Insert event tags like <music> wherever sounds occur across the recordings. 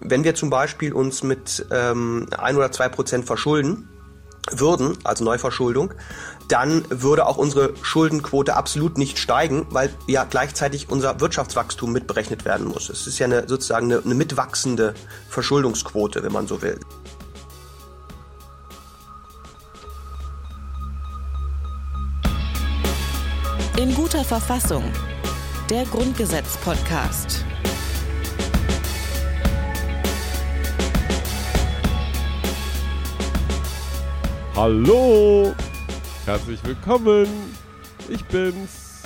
Wenn wir zum Beispiel uns mit ähm, ein oder zwei Prozent verschulden würden, also Neuverschuldung, dann würde auch unsere Schuldenquote absolut nicht steigen, weil ja gleichzeitig unser Wirtschaftswachstum mitberechnet werden muss. Es ist ja eine, sozusagen eine, eine mitwachsende Verschuldungsquote, wenn man so will. In guter Verfassung. Der Grundgesetz-Podcast. Hallo! Herzlich willkommen! Ich bin's.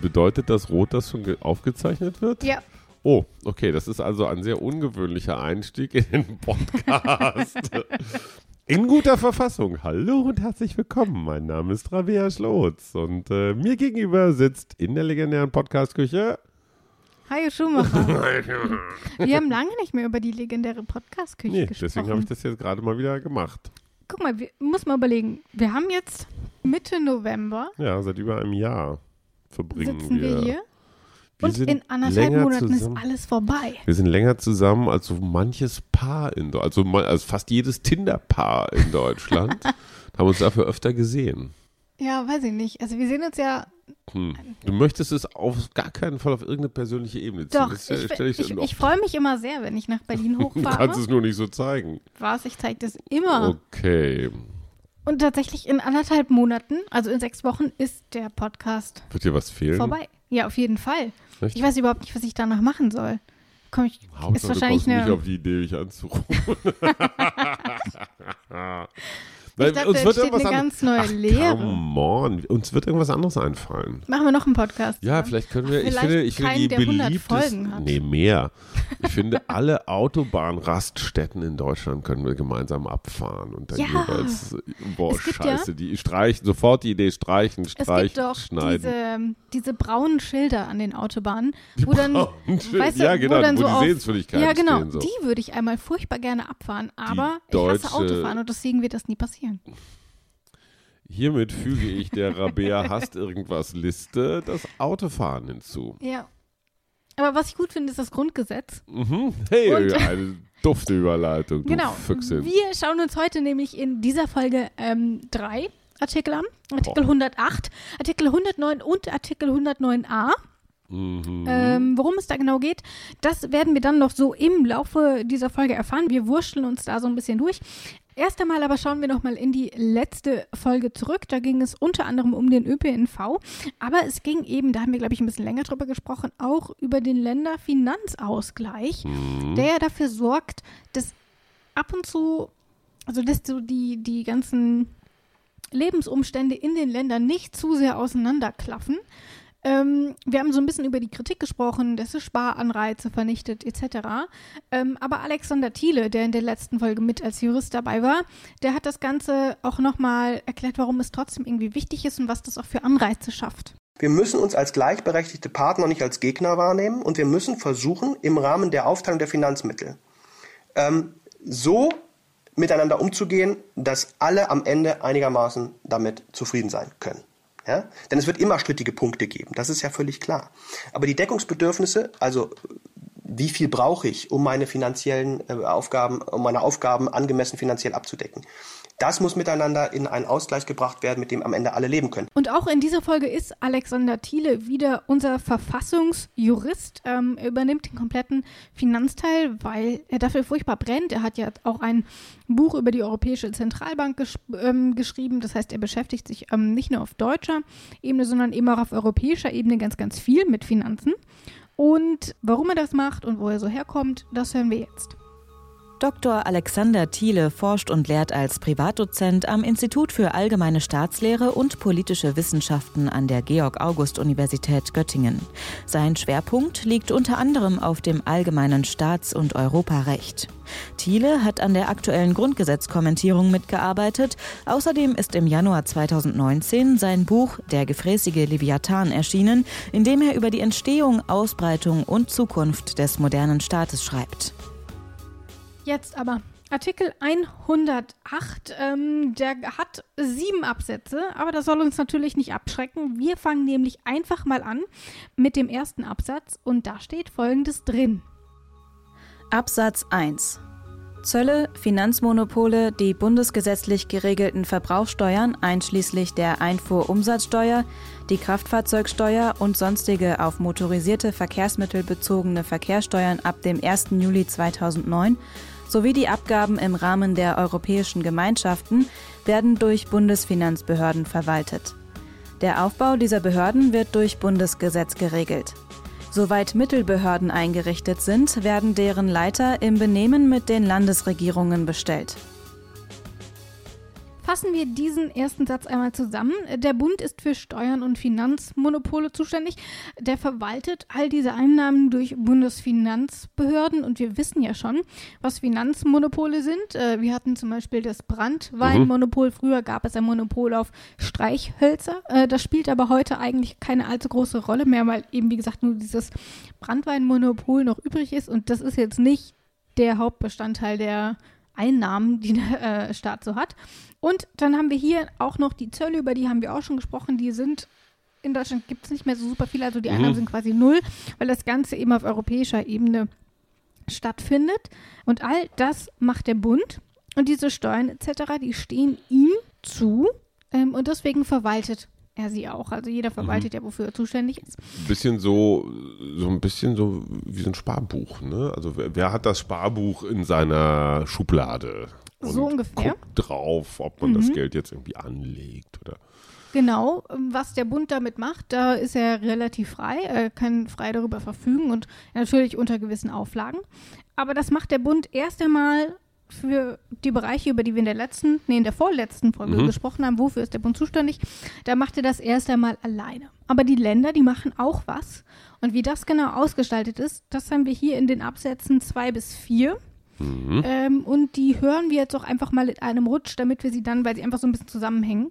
Bedeutet das Rot, dass schon aufgezeichnet wird? Ja. Oh, okay, das ist also ein sehr ungewöhnlicher Einstieg in den Podcast. <laughs> in guter Verfassung. Hallo und herzlich willkommen. Mein Name ist Rabea Schlotz und äh, mir gegenüber sitzt in der legendären Podcast-Küche Hajo Schumacher. <laughs> Wir haben lange nicht mehr über die legendäre Podcast-Küche Nee, gesprochen. deswegen habe ich das jetzt gerade mal wieder gemacht. Guck mal, wir, muss mal überlegen. Wir haben jetzt Mitte November, Ja, seit über einem Jahr verbringen sitzen wir, hier. Wir und in anderthalb Monaten zusammen. ist alles vorbei. Wir sind länger zusammen als so manches Paar in Deutschland, also, also fast jedes Tinder-Paar in Deutschland. <laughs> haben uns dafür öfter gesehen. Ja, weiß ich nicht. Also wir sehen uns ja Hm. Du möchtest es auf gar keinen Fall auf irgendeine persönliche Ebene ziehen. doch. Das Ich, ich, noch- ich freue mich immer sehr, wenn ich nach Berlin <laughs> Du hochfahre. kannst es nur nicht so zeigen. Was, ich zeige das immer. Okay. Und tatsächlich in anderthalb Monaten, also in sechs Wochen, ist der Podcast Wird dir was fehlen? vorbei. Ja, auf jeden Fall. Echt? Ich weiß überhaupt nicht, was ich danach machen soll. Komm ich, Hauptsache, ist du wahrscheinlich nicht eine. auf die Idee, mich anzurufen. <laughs> <laughs> Ich dachte, es steht eine ganz neue Lehre. Come on. Uns wird irgendwas anderes einfallen. Machen wir noch einen Podcast. Ja, oder? vielleicht können wir, ich Vielleicht finde, ich finde keinen, die der 100 beliebtesten, nee, mehr. Ich finde, <laughs> alle Autobahnraststätten in Deutschland können wir gemeinsam abfahren und dann Ja. jeweils, boah, Es gibt ja- scheiße, die streichen, sofort die Idee, streichen, Es streichen, gibt doch schneiden. diese, diese braunen Schilder an den Autobahnen, wo dann, weißt du, Ja, genau, wo dann wo so die Sehenswürdigkeiten Ja, genau, stehen, so. die würde ich einmal furchtbar gerne abfahren, aber ich hasse Autofahren und deswegen wird das nie passieren. Hiermit füge ich der Rabea hasst irgendwas Liste das Autofahren hinzu. Ja. Aber was ich gut finde, ist das Grundgesetz. Mhm. Hey, Und- eine dufte Überleitung, du genau. Füchsin. Wir schauen uns heute nämlich in dieser Folge ähm, drei Artikel an. Artikel Boah. 108, Artikel 109 und Artikel 109a. Mhm. Ähm, worum es da genau geht, das werden wir dann noch so im Laufe dieser Folge erfahren. Wir wurschteln uns da so ein bisschen durch. Erst einmal aber schauen wir noch mal in die letzte Folge zurück. Da ging es unter anderem um den ÖPNV. Aber es ging eben, da haben wir, glaube ich, ein bisschen länger drüber gesprochen, auch über den Länderfinanzausgleich, Mhm. der ja dafür sorgt, dass ab und zu, also dass so die, die ganzen Lebensumstände in den Ländern nicht zu sehr auseinanderklaffen. Ähm, wir haben so ein bisschen über die Kritik gesprochen, dass es Sparanreize vernichtet etc. Ähm, aber Alexander Thiele, der in der letzten Folge mit als Jurist dabei war, der hat das Ganze auch nochmal erklärt, warum es trotzdem irgendwie wichtig ist und was das auch für Anreize schafft. Wir müssen uns als gleichberechtigte Partner nicht als Gegner wahrnehmen und wir müssen versuchen, im Rahmen der Aufteilung der Finanzmittel ähm, so miteinander umzugehen, dass alle am Ende einigermaßen damit zufrieden sein können. Ja? Denn es wird immer strittige Punkte geben, das ist ja völlig klar. Aber die Deckungsbedürfnisse, also wie viel brauche ich, um meine finanziellen äh, Aufgaben, um meine Aufgaben angemessen finanziell abzudecken, das muss miteinander in einen Ausgleich gebracht werden, mit dem am Ende alle leben können. Und auch in dieser Folge ist Alexander Thiele wieder unser Verfassungsjurist. Ähm, er übernimmt den kompletten Finanzteil, weil er dafür furchtbar brennt. Er hat ja auch ein Buch über die Europäische Zentralbank gesch ähm, geschrieben. Das heißt, er beschäftigt sich ähm, nicht nur auf deutscher Ebene, sondern eben auch auf europäischer Ebene ganz, ganz viel mit Finanzen. Und warum er das macht und wo er so herkommt, das hören wir jetzt. Dr. Alexander Thiele forscht und lehrt als Privatdozent am Institut für Allgemeine Staatslehre und politische Wissenschaften an der Georg-August-Universität Göttingen. Sein Schwerpunkt liegt unter anderem auf dem allgemeinen Staats- und Europarecht. Thiele hat an der aktuellen Grundgesetzkommentierung mitgearbeitet. Außerdem ist im Januar 2019 sein Buch Der gefräßige Leviathan erschienen, in dem er über die Entstehung, Ausbreitung und Zukunft des modernen Staates schreibt. Jetzt aber. Artikel 108, ähm, der hat sieben Absätze, aber das soll uns natürlich nicht abschrecken. Wir fangen nämlich einfach mal an mit dem ersten Absatz und da steht folgendes drin. Absatz 1 Zölle, Finanzmonopole, die bundesgesetzlich geregelten Verbrauchssteuern einschließlich der Einfuhrumsatzsteuer, die Kraftfahrzeugsteuer und sonstige auf motorisierte Verkehrsmittel bezogene Verkehrssteuern ab dem 1. Juli 2009 sowie die Abgaben im Rahmen der europäischen Gemeinschaften werden durch Bundesfinanzbehörden verwaltet. Der Aufbau dieser Behörden wird durch Bundesgesetz geregelt. Soweit Mittelbehörden eingerichtet sind, werden deren Leiter im Benehmen mit den Landesregierungen bestellt. Fassen wir diesen ersten Satz einmal zusammen. Der Bund ist für Steuern und Finanzmonopole zuständig. Der verwaltet all diese Einnahmen durch Bundesfinanzbehörden und wir wissen ja schon, was Finanzmonopole sind. Äh, wir hatten zum Beispiel das Brandweinmonopol. Früher gab es ein Monopol auf Streichhölzer. Äh, das spielt aber heute eigentlich keine allzu große Rolle mehr, weil eben, wie gesagt, nur dieses Brandweinmonopol noch übrig ist und das ist jetzt nicht der Hauptbestandteil der Einnahmen, die der äh, Staat so hat. Und dann haben wir hier auch noch die Zölle, über die haben wir auch schon gesprochen, die sind in Deutschland gibt es nicht mehr so super viele, also die Einnahmen mhm. sind quasi null, weil das Ganze eben auf europäischer Ebene stattfindet. Und all das macht der Bund. Und diese Steuern etc., die stehen ihm zu. Ähm, und deswegen verwaltet er sie auch. Also jeder verwaltet mhm. ja, wofür er zuständig ist. Bisschen so, so ein bisschen so wie so ein Sparbuch, ne? Also wer, wer hat das Sparbuch in seiner Schublade? so ungefähr. Guckt drauf, ob man mhm. das Geld jetzt irgendwie anlegt oder. Genau, was der Bund damit macht, da ist er relativ frei, er kann frei darüber verfügen und natürlich unter gewissen Auflagen. Aber das macht der Bund erst einmal für die Bereiche, über die wir in der letzten, nee, in der vorletzten Folge mhm. gesprochen haben, wofür ist der Bund zuständig, da macht er das erst einmal alleine. Aber die Länder, die machen auch was. Und wie das genau ausgestaltet ist, das haben wir hier in den Absätzen 2 bis 4. Mhm. Ähm, und die hören wir jetzt auch einfach mal in einem Rutsch, damit wir sie dann, weil sie einfach so ein bisschen zusammenhängen,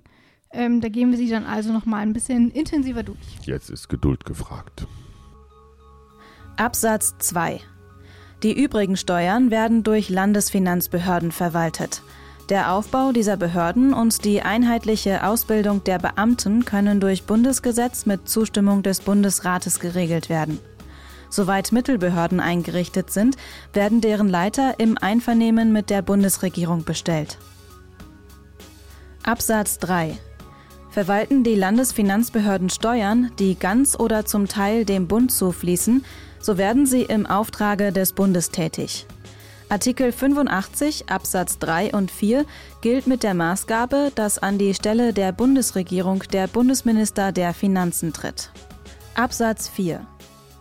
ähm, da gehen wir sie dann also noch mal ein bisschen intensiver durch. Jetzt ist Geduld gefragt. Absatz 2 die übrigen Steuern werden durch Landesfinanzbehörden verwaltet. Der Aufbau dieser Behörden und die einheitliche Ausbildung der Beamten können durch Bundesgesetz mit Zustimmung des Bundesrates geregelt werden. Soweit Mittelbehörden eingerichtet sind, werden deren Leiter im Einvernehmen mit der Bundesregierung bestellt. Absatz 3 Verwalten die Landesfinanzbehörden Steuern, die ganz oder zum Teil dem Bund zufließen, so werden sie im Auftrage des Bundes tätig. Artikel 85 Absatz 3 und 4 gilt mit der Maßgabe, dass an die Stelle der Bundesregierung der Bundesminister der Finanzen tritt. Absatz 4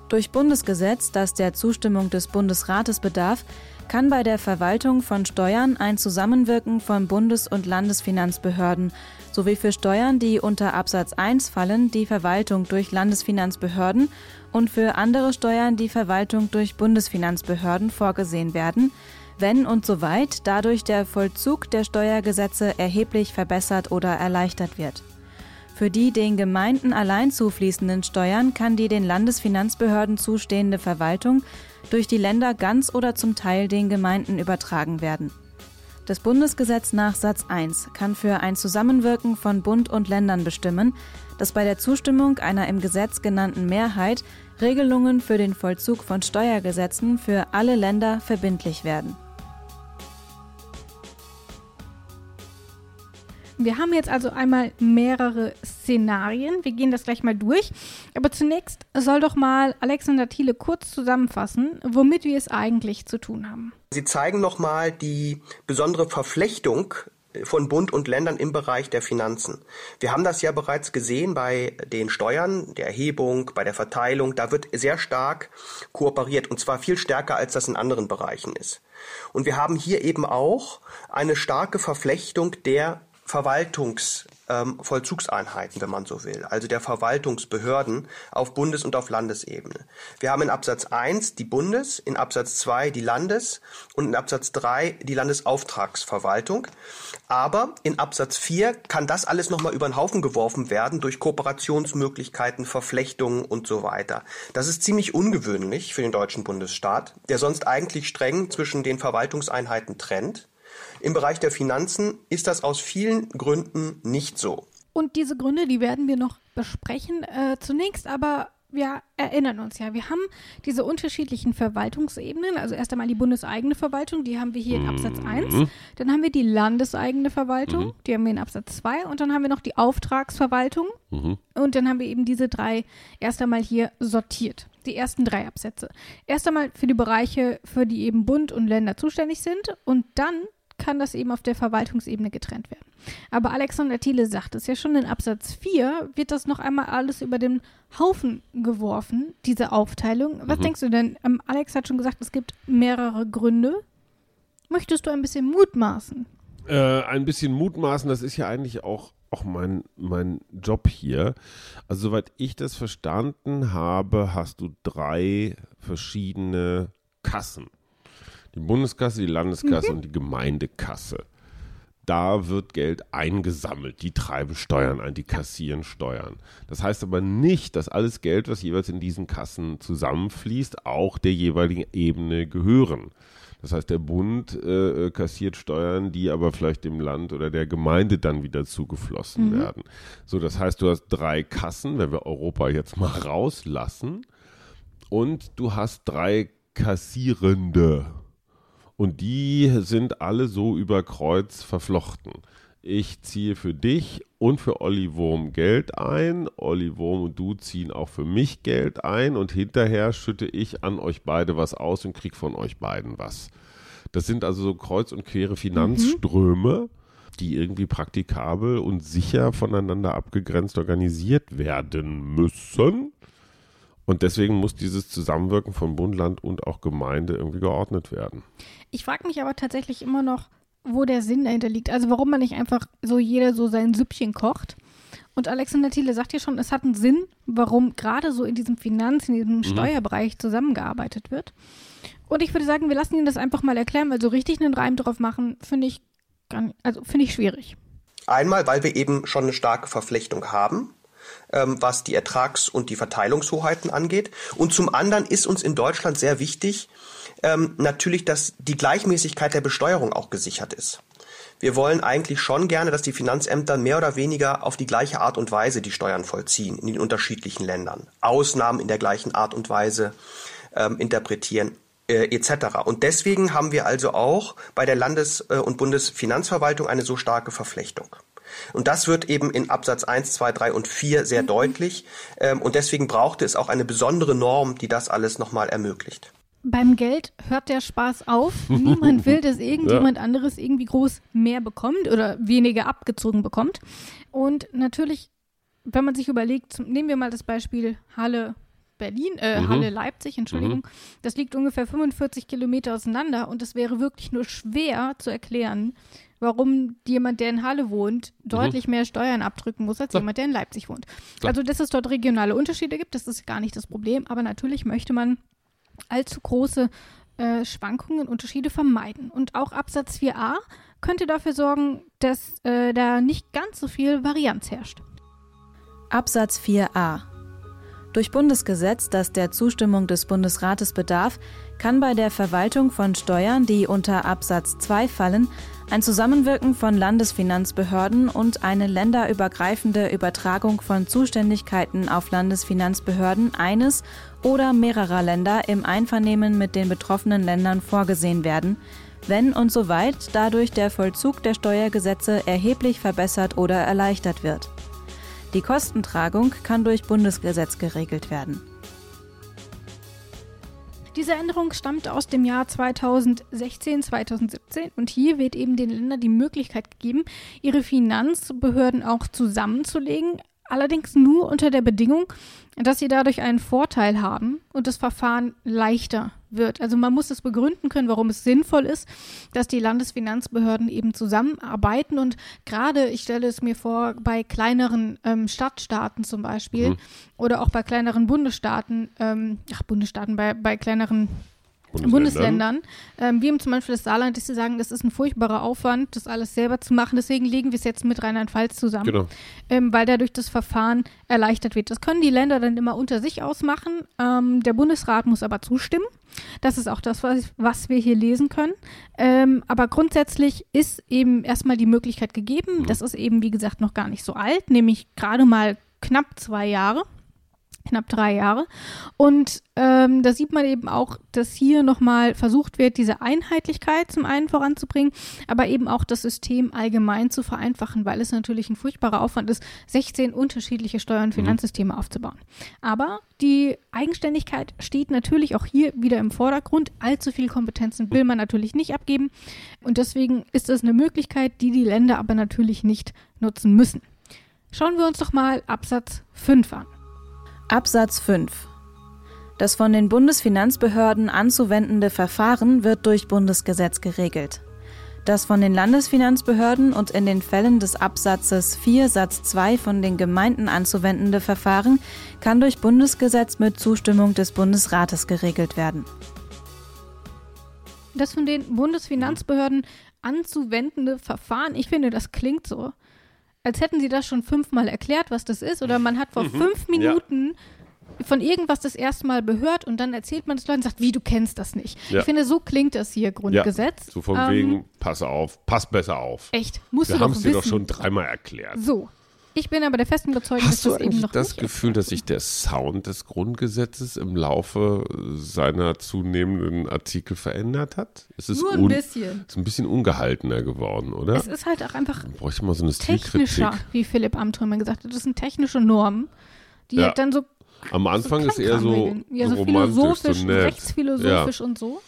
Durch Bundesgesetz, das der Zustimmung des Bundesrates bedarf, kann bei der Verwaltung von Steuern ein Zusammenwirken von Bundes- und Landesfinanzbehörden sowie für Steuern, die unter Absatz 1 fallen, die Verwaltung durch Landesfinanzbehörden und für andere Steuern die Verwaltung durch Bundesfinanzbehörden vorgesehen werden, wenn und soweit dadurch der Vollzug der Steuergesetze erheblich verbessert oder erleichtert wird. Für die den Gemeinden allein zufließenden Steuern kann die den Landesfinanzbehörden zustehende Verwaltung durch die Länder ganz oder zum Teil den Gemeinden übertragen werden. Das Bundesgesetz nach Satz 1 kann für ein Zusammenwirken von Bund und Ländern bestimmen, dass bei der Zustimmung einer im Gesetz genannten Mehrheit Regelungen für den Vollzug von Steuergesetzen für alle Länder verbindlich werden. Wir haben jetzt also einmal mehrere Szenarien. Wir gehen das gleich mal durch. Aber zunächst soll doch mal Alexander Thiele kurz zusammenfassen, womit wir es eigentlich zu tun haben. Sie zeigen nochmal die besondere Verflechtung von Bund und Ländern im Bereich der Finanzen. Wir haben das ja bereits gesehen bei den Steuern, der Erhebung, bei der Verteilung. Da wird sehr stark kooperiert und zwar viel stärker, als das in anderen Bereichen ist. Und wir haben hier eben auch eine starke Verflechtung der Verwaltungsvollzugseinheiten, ähm, wenn man so will, also der Verwaltungsbehörden auf Bundes- und auf Landesebene. Wir haben in Absatz 1 die Bundes-, in Absatz 2 die Landes- und in Absatz 3 die Landesauftragsverwaltung. Aber in Absatz 4 kann das alles nochmal über den Haufen geworfen werden durch Kooperationsmöglichkeiten, Verflechtungen und so weiter. Das ist ziemlich ungewöhnlich für den deutschen Bundesstaat, der sonst eigentlich streng zwischen den Verwaltungseinheiten trennt. Im Bereich der Finanzen ist das aus vielen Gründen nicht so. Und diese Gründe, die werden wir noch besprechen. Äh, zunächst aber wir erinnern uns ja, wir haben diese unterschiedlichen Verwaltungsebenen. Also erst einmal die bundeseigene Verwaltung, die haben wir hier in Absatz 1. Mhm. Dann haben wir die landeseigene Verwaltung, Mhm. die haben wir in Absatz 2. Und dann haben wir noch die Auftragsverwaltung. Mhm. Und dann haben wir eben diese drei erst einmal hier sortiert. Die ersten drei Absätze. Erst einmal für die Bereiche, für die eben Bund und Länder zuständig sind. Und dann kann das eben auf der Verwaltungsebene getrennt werden. Aber Alexander Thiele sagt es ja schon, in Absatz 4 wird das noch einmal alles über den Haufen geworfen, diese Aufteilung. Was Mhm. denkst du denn? Ähm, Alex hat schon gesagt, es gibt mehrere Gründe. Möchtest du ein bisschen mutmaßen? Äh, ein bisschen mutmaßen, das ist ja eigentlich auch, auch mein, mein Job hier. Also soweit ich das verstanden habe, hast du drei verschiedene Kassen. Die Bundeskasse, die Landeskasse und die Gemeindekasse. Da wird Geld eingesammelt. Die treiben Steuern ein, die kassieren Steuern. Das heißt aber nicht, dass alles Geld, was jeweils in diesen Kassen zusammenfließt, auch der jeweiligen Ebene gehören. Das heißt, der Bund äh, kassiert Steuern, die aber vielleicht dem Land oder der Gemeinde dann wieder zugeflossen Mhm. werden. So, das heißt, du hast drei Kassen, wenn wir Europa jetzt mal <laughs> rauslassen, und du hast drei Kassierende. Und die sind alle so über Kreuz verflochten. Ich ziehe für dich und für Olli Wurm Geld ein. Olli Wurm und du ziehen auch für mich Geld ein. Und hinterher schütte ich an euch beide was aus und krieg von euch beiden was. Das sind also so kreuz und quere Finanzströme, die irgendwie praktikabel und sicher voneinander abgegrenzt organisiert werden müssen. Und deswegen muss dieses Zusammenwirken von Bund, Land und auch Gemeinde irgendwie geordnet werden. Ich frage mich aber tatsächlich immer noch, wo der Sinn dahinter liegt. Also warum man nicht einfach so jeder so sein Süppchen kocht. Und Alexander Thiele sagt ja schon, es hat einen Sinn, warum gerade so in diesem Finanz-, in diesem Steuerbereich zusammengearbeitet wird. Und ich würde sagen, wir lassen ihn das einfach mal erklären, weil so richtig einen Reim drauf machen, finde ich, gar nicht- also finde ich schwierig. Einmal, weil wir eben schon eine starke Verflechtung haben, ähm, was die Ertrags- und die Verteilungshoheiten angeht. Und zum anderen ist uns in Deutschland sehr wichtig, ähm, natürlich, dass die Gleichmäßigkeit der Besteuerung auch gesichert ist. Wir wollen eigentlich schon gerne, dass die Finanzämter mehr oder weniger auf die gleiche Art und Weise die Steuern vollziehen in den unterschiedlichen Ländern. Ausnahmen in der gleichen Art und Weise ähm, interpretieren äh, etc. Und deswegen haben wir also auch bei der Landes- äh, und Bundesfinanzverwaltung eine so starke Verflechtung. Und das wird eben in Absatz 1, 2, 3 und 4 sehr deutlich. Ähm, und deswegen brauchte es auch eine besondere Norm, die das alles nochmal ermöglicht. Beim Geld hört der Spaß auf. <laughs> Niemand will, dass irgendjemand anderes irgendwie groß mehr bekommt oder weniger abgezogen bekommt. Und natürlich, wenn man sich überlegt, nehmen wir mal das Beispiel Halle Berlin, äh, Mhm. Halle Leipzig, Entschuldigung, das liegt ungefähr 45 Kilometer auseinander und es wäre wirklich nur schwer zu erklären, warum jemand, der in Halle wohnt, deutlich mehr Steuern abdrücken muss als Klar. jemand, der in Leipzig wohnt. Klar. Also, dass es dort regionale Unterschiede gibt, das ist gar nicht das Problem, aber natürlich möchte man allzu große äh, Schwankungen, Unterschiede vermeiden. Und auch Absatz 4a könnte dafür sorgen, dass äh, da nicht ganz so viel Varianz herrscht. Absatz 4a. Durch Bundesgesetz, das der Zustimmung des Bundesrates bedarf, kann bei der Verwaltung von Steuern, die unter Absatz 2 fallen, ein Zusammenwirken von Landesfinanzbehörden und eine länderübergreifende Übertragung von Zuständigkeiten auf Landesfinanzbehörden eines oder mehrerer Länder im Einvernehmen mit den betroffenen Ländern vorgesehen werden, wenn und soweit dadurch der Vollzug der Steuergesetze erheblich verbessert oder erleichtert wird. Die Kostentragung kann durch Bundesgesetz geregelt werden. Diese Änderung stammt aus dem Jahr 2016, 2017 und hier wird eben den Ländern die Möglichkeit gegeben, ihre Finanzbehörden auch zusammenzulegen, allerdings nur unter der Bedingung, dass sie dadurch einen Vorteil haben und das Verfahren leichter wird. Also man muss es begründen können, warum es sinnvoll ist, dass die Landesfinanzbehörden eben zusammenarbeiten und gerade, ich stelle es mir vor, bei kleineren ähm, Stadtstaaten zum Beispiel Mhm. oder auch bei kleineren Bundesstaaten, ähm, ach Bundesstaaten, bei, bei kleineren Bundesländern. Bundesländern, ähm, wie eben zum Beispiel das Saarland, dass sie sagen, das ist ein furchtbarer Aufwand, das alles selber zu machen. Deswegen legen wir es jetzt mit Rheinland-Pfalz zusammen, Genau. ähm, weil dadurch das Verfahren erleichtert wird. Das können die Länder dann immer unter sich ausmachen. Ähm, der Bundesrat muss aber zustimmen. Das ist auch das, was, was wir hier lesen können. Ähm, aber grundsätzlich ist eben erstmal die Möglichkeit gegeben. Das ist eben, wie gesagt, noch gar nicht so alt, nämlich gerade mal knapp zwei Jahre. Knapp drei Jahre. Und ähm, da sieht man eben auch, dass hier nochmal versucht wird, diese Einheitlichkeit zum einen voranzubringen, aber eben auch das System allgemein zu vereinfachen, weil es natürlich ein furchtbarer Aufwand ist, 16 unterschiedliche Steuer- und Finanzsysteme mhm. aufzubauen. Aber die Eigenständigkeit steht natürlich auch hier wieder im Vordergrund. Allzu viel Kompetenzen will man natürlich nicht abgeben. Und deswegen ist das eine Möglichkeit, die die Länder aber natürlich nicht nutzen müssen. Schauen wir uns doch mal Absatz 5 an. Absatz 5 Das von den Bundesfinanzbehörden anzuwendende Verfahren wird durch Bundesgesetz geregelt. Das von den Landesfinanzbehörden und in den Fällen des Absatzes 4 Satz 2 von den Gemeinden anzuwendende Verfahren kann durch Bundesgesetz mit Zustimmung des Bundesrates geregelt werden. Das von den Bundesfinanzbehörden anzuwendende Verfahren, ich finde, das klingt so, als hätten sie das schon fünfmal erklärt, was das ist. Oder man hat vor mhm. fünf Minuten ja. von irgendwas das erste Mal gehört und dann erzählt man es Leuten und sagt, wie, du kennst das nicht. Ja. Ich finde, so klingt das hier Grundgesetz. Ja, so von ähm, wegen, pass auf, pass besser auf. Echt, musst Wir du haben es dir doch schon dreimal erklärt. So, ich bin aber der festen Überzeugung, Hast dass das eben noch das nicht Gefühl, dass sich der Sound des Grundgesetzes im Laufe seiner zunehmenden Artikel verändert hat? Es ist Nur ein bisschen. ist ein bisschen ungehaltener geworden, oder? Es ist halt auch einfach bräuchte mal so eine technischer, wie Philipp Amthor gesagt hat. Das sind technische Normen, die Ja. halt dann so Am Anfang so ist eher so, ja, so, so philosophisch, so rechtsphilosophisch und so.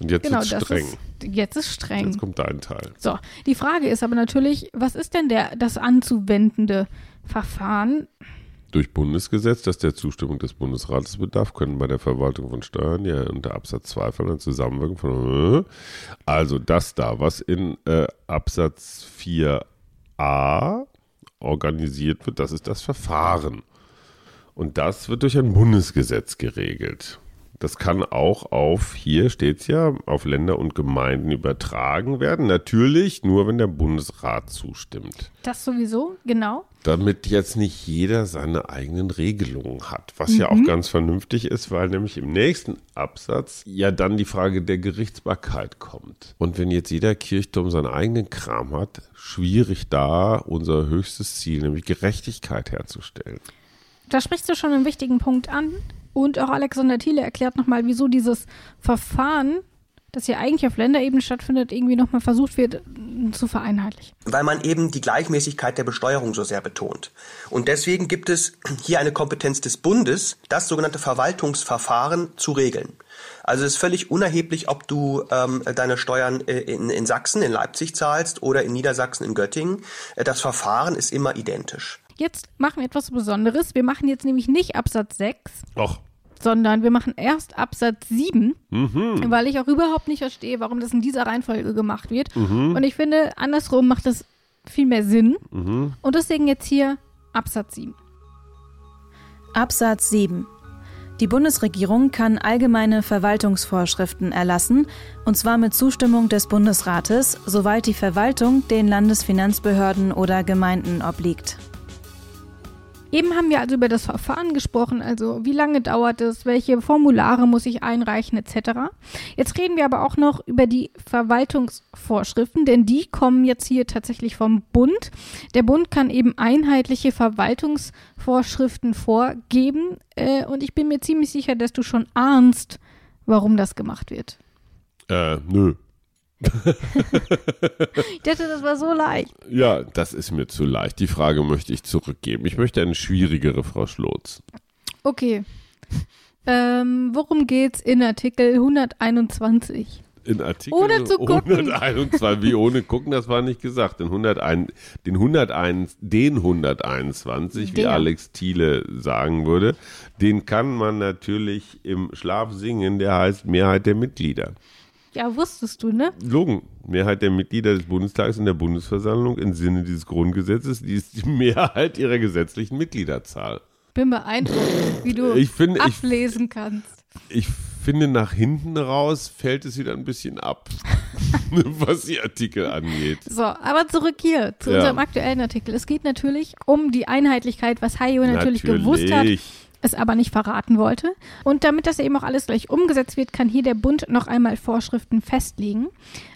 Und jetzt Genau, ist streng. ist jetzt ist streng. Jetzt kommt dein Teil. So, die Frage ist aber natürlich, was ist denn der das anzuwendende Verfahren? Durch Bundesgesetz, das der Zustimmung des Bundesrates bedarf, können bei der Verwaltung von Steuern ja unter Absatz 2 von der Zusammenwirkung von also das da, was in äh, Absatz 4a organisiert wird, das ist das Verfahren. Und das wird durch ein Bundesgesetz geregelt. Das kann auch auf, hier steht es ja, auf Länder und Gemeinden übertragen werden. Natürlich nur, wenn der Bundesrat zustimmt Das sowieso, genau. damit jetzt nicht jeder seine eigenen Regelungen hat, was ja auch ganz vernünftig ist, weil nämlich im nächsten Absatz ja dann die Frage der Gerichtsbarkeit kommt. Und wenn jetzt jeder Kirchturm seinen eigenen Kram hat, schwierig da unser höchstes Ziel, nämlich Gerechtigkeit herzustellen. Da sprichst du schon einen wichtigen Punkt an. Und auch Alexander Thiele erklärt nochmal, wieso dieses Verfahren, das hier eigentlich auf Länderebene stattfindet, irgendwie nochmal versucht wird äh, zu vereinheitlichen. weil man eben die Gleichmäßigkeit der Besteuerung so sehr betont. Und deswegen gibt es hier eine Kompetenz des Bundes, das sogenannte Verwaltungsverfahren zu regeln. Also es ist völlig unerheblich, ob du ähm, deine Steuern äh, in, in Sachsen, in Leipzig zahlst oder in Niedersachsen, in Göttingen. Äh, Das Verfahren ist immer identisch. Jetzt machen wir etwas Besonderes. Wir machen jetzt nämlich nicht Absatz 6, Och, sondern wir machen erst Absatz 7, mhm. weil ich auch überhaupt nicht verstehe, warum das in dieser Reihenfolge gemacht wird. Und ich finde, andersrum macht das viel mehr Sinn. Und deswegen jetzt hier Absatz 7. Absatz 7. Die Bundesregierung kann allgemeine Verwaltungsvorschriften erlassen, und zwar mit Zustimmung des Bundesrates, soweit die Verwaltung den Landesfinanzbehörden oder Gemeinden obliegt. Eben haben wir also über das Verfahren gesprochen, also wie lange dauert es, welche Formulare muss ich einreichen etc. Jetzt reden wir aber auch noch über die Verwaltungsvorschriften, denn die kommen jetzt hier tatsächlich vom Bund. Der Bund kann eben einheitliche Verwaltungsvorschriften vorgeben äh, und ich bin mir ziemlich sicher, dass du schon ahnst, warum das gemacht wird. äh, nö. Ich dachte, das war so leicht. Ja, das ist mir zu leicht. Die Frage möchte ich zurückgeben. Ich möchte eine schwierigere, Frau Schlotz. Okay. Ähm, worum geht's in Artikel 121? In Artikel Ohne zu gucken. 121, wie ohne gucken, das war nicht gesagt. Den 101, den 101, den 121, wie Der. Alex Thiele sagen würde, den kann man natürlich im Schlaf singen, der heißt Mehrheit der Mitglieder. Ja, wusstest du, ne? Logen, Mehrheit der Mitglieder des Bundestages in der Bundesversammlung im Sinne dieses Grundgesetzes, die ist die Mehrheit ihrer gesetzlichen Mitgliederzahl. Bin beeindruckt, wie du Ich finde, ich, ablesen kannst. ich finde, nach hinten raus fällt es wieder ein bisschen ab, <laughs> was die Artikel angeht. So, aber zurück hier zu Ja. unserem aktuellen Artikel. Es geht natürlich um die Einheitlichkeit, was Hayo natürlich, gewusst hat, es aber nicht verraten wollte. Und damit das eben auch alles gleich umgesetzt wird, kann hier der Bund noch einmal Vorschriften festlegen.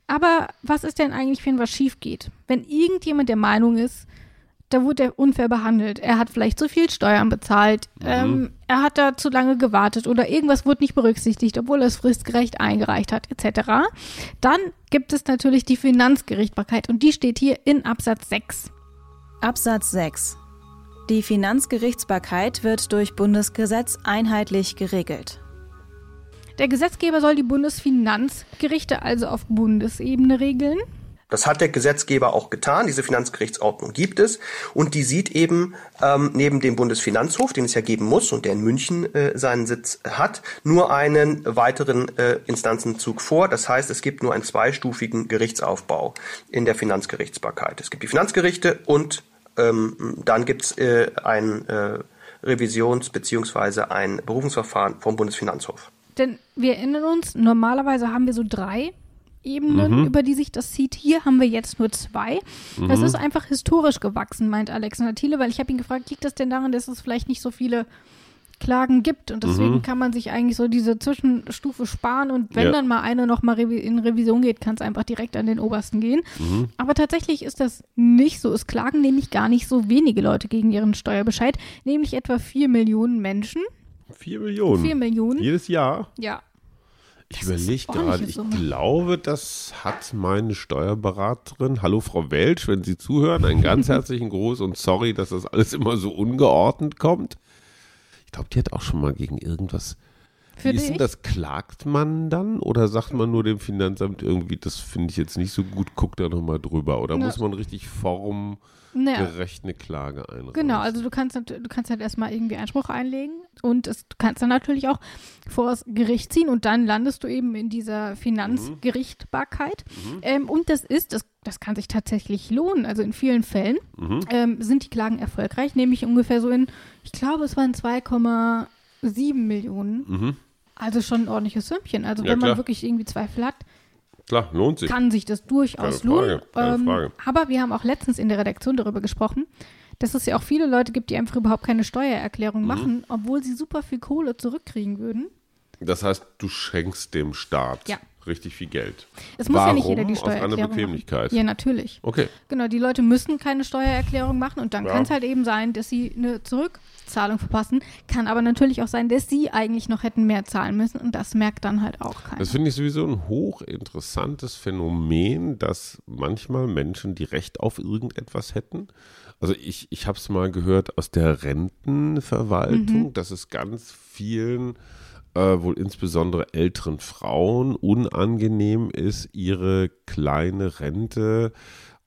Aber was ist denn eigentlich, wenn was schief geht? Wenn irgendjemand der Meinung ist, da wurde er unfair behandelt. Er hat vielleicht zu viel Steuern bezahlt, Mhm. ähm, er hat da zu lange gewartet oder irgendwas wurde nicht berücksichtigt, obwohl er es fristgerecht eingereicht hat, etc. Dann gibt es natürlich die Finanzgerichtbarkeit und die steht hier in Absatz 6. Absatz 6. Die Finanzgerichtsbarkeit wird durch Bundesgesetz einheitlich geregelt. Der Gesetzgeber soll die Bundesfinanzgerichte also auf Bundesebene regeln. Das hat der Gesetzgeber auch getan. Diese Finanzgerichtsordnung gibt es und die sieht eben ähm, neben dem Bundesfinanzhof, den es ja geben muss und der in München äh, seinen Sitz hat, nur einen weiteren äh, Instanzenzug vor. Das heißt, es gibt nur einen zweistufigen Gerichtsaufbau in der Finanzgerichtsbarkeit. Es gibt die Finanzgerichte und ähm, dann gibt es äh, ein äh, Revisions- bzw. ein Berufungsverfahren vom Bundesfinanzhof. Denn wir erinnern uns, normalerweise haben wir so drei Ebenen, Mhm. über die sich das zieht. Hier haben wir jetzt nur zwei. Das Mhm. ist einfach historisch gewachsen, meint Alexander Thiele, weil ich habe ihn gefragt, liegt das denn daran, dass es vielleicht nicht so viele Klagen gibt und deswegen Mhm. kann man sich eigentlich so diese Zwischenstufe sparen und wenn Ja. dann mal eine noch mal revi in Revision geht, kann es einfach direkt an den obersten gehen. Mhm. Aber tatsächlich ist das nicht so. Es klagen nämlich gar nicht so wenige Leute gegen ihren Steuerbescheid, nämlich etwa vier Millionen Menschen. Vier Millionen. Vier Millionen. Jedes Jahr. Ja. Ich überlege gerade, ich glaube, das hat meine Steuerberaterin. Hallo Frau Welsch, wenn Sie zuhören, einen ganz <laughs> herzlichen Gruß und sorry, dass das alles immer so ungeordnet kommt. Glaube, die hat auch schon mal gegen irgendwas. Für Wie ist denn das? Klagt man dann oder sagt man nur dem Finanzamt irgendwie, das finde ich jetzt nicht so gut, guck da nochmal drüber? Oder Na. muss man richtig formgerecht eine Klage einreichen? Genau, also du kannst, du kannst halt erstmal irgendwie Einspruch einlegen und es, du kannst dann natürlich auch vor das Gericht ziehen und dann landest du eben in dieser Finanzgerichtbarkeit. Ähm, und das ist, das, das kann sich tatsächlich lohnen. Also in vielen Fällen Mhm. ähm, sind die Klagen erfolgreich, nämlich ungefähr so in, ich glaube, es waren 2,7 Millionen. Mhm. Also schon ein ordentliches Sümmchen. Also Ja, wenn man klar. wirklich irgendwie Zweifel hat, Klar, lohnt sich. kann sich das durchaus Keine Frage, lohnen. keine Ähm, Frage. Aber wir haben auch letztens in der Redaktion darüber gesprochen, dass es ja auch viele Leute gibt, die einfach überhaupt keine Steuererklärung Mhm. machen, obwohl sie super viel Kohle zurückkriegen würden. Das heißt, du schenkst dem Staat Ja. richtig viel Geld. Es muss ja nicht jeder Warum? die Aus reiner Steuererklärung Bequemlichkeit. machen. Ja, natürlich. Okay. Genau, die Leute müssen keine Steuererklärung machen und dann Ja. kann es halt eben sein, dass sie eine Zurückzahlung verpassen. Kann aber natürlich auch sein, dass sie eigentlich noch hätten mehr zahlen müssen und das merkt dann halt auch keiner. Das finde ich sowieso ein hochinteressantes Phänomen, dass manchmal Menschen, die Recht auf irgendetwas hätten, also ich, ich habe es mal gehört aus der Rentenverwaltung, dass es ganz vielen, äh, wohl insbesondere älteren Frauen, unangenehm ist, ihre kleine Rente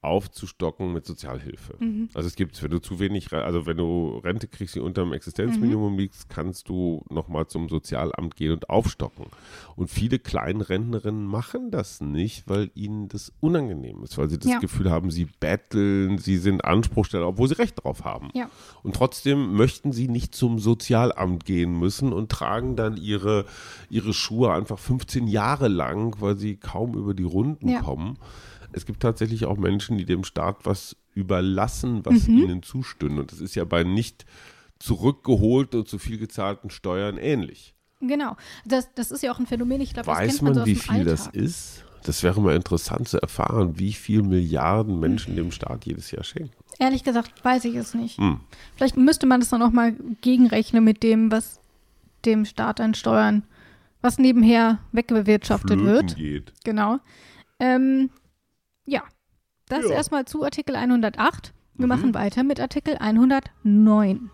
aufzustocken mit Sozialhilfe. Also es gibt, wenn du zu wenig, also wenn du Rente kriegst, die unter dem Existenzminimum liegst, kannst du nochmal zum Sozialamt gehen und aufstocken. Und viele Kleinrentnerinnen machen das nicht, weil ihnen das unangenehm ist, weil sie das Ja. Gefühl haben, sie betteln, sie sind Anspruchsteller, obwohl sie Recht drauf haben. Ja. Und trotzdem möchten sie nicht zum Sozialamt gehen müssen und tragen dann ihre, ihre Schuhe einfach 15 Jahre lang, weil sie kaum über die Runden Ja. kommen. Es gibt tatsächlich auch Menschen, die dem Staat was überlassen, was Mhm. ihnen zustünde. Und das ist ja bei nicht zurückgeholten und zu viel gezahlten Steuern ähnlich. Genau. Das, das ist ja auch ein Phänomen, ich glaube, das Weiß kennt man, man, so wie viel das Alltag. ist? Das wäre mal interessant zu erfahren, wie viel Milliarden Menschen dem Staat jedes Jahr schenken. Ehrlich gesagt, weiß ich es nicht. Hm. Vielleicht müsste man das dann auch mal gegenrechnen mit dem, was dem Staat an Steuern, was nebenher weggewirtschaftet Flöten wird. geht. Genau. Ähm, ja, das Ja. erstmal zu Artikel 108. Wir Mhm. machen weiter mit Artikel 109.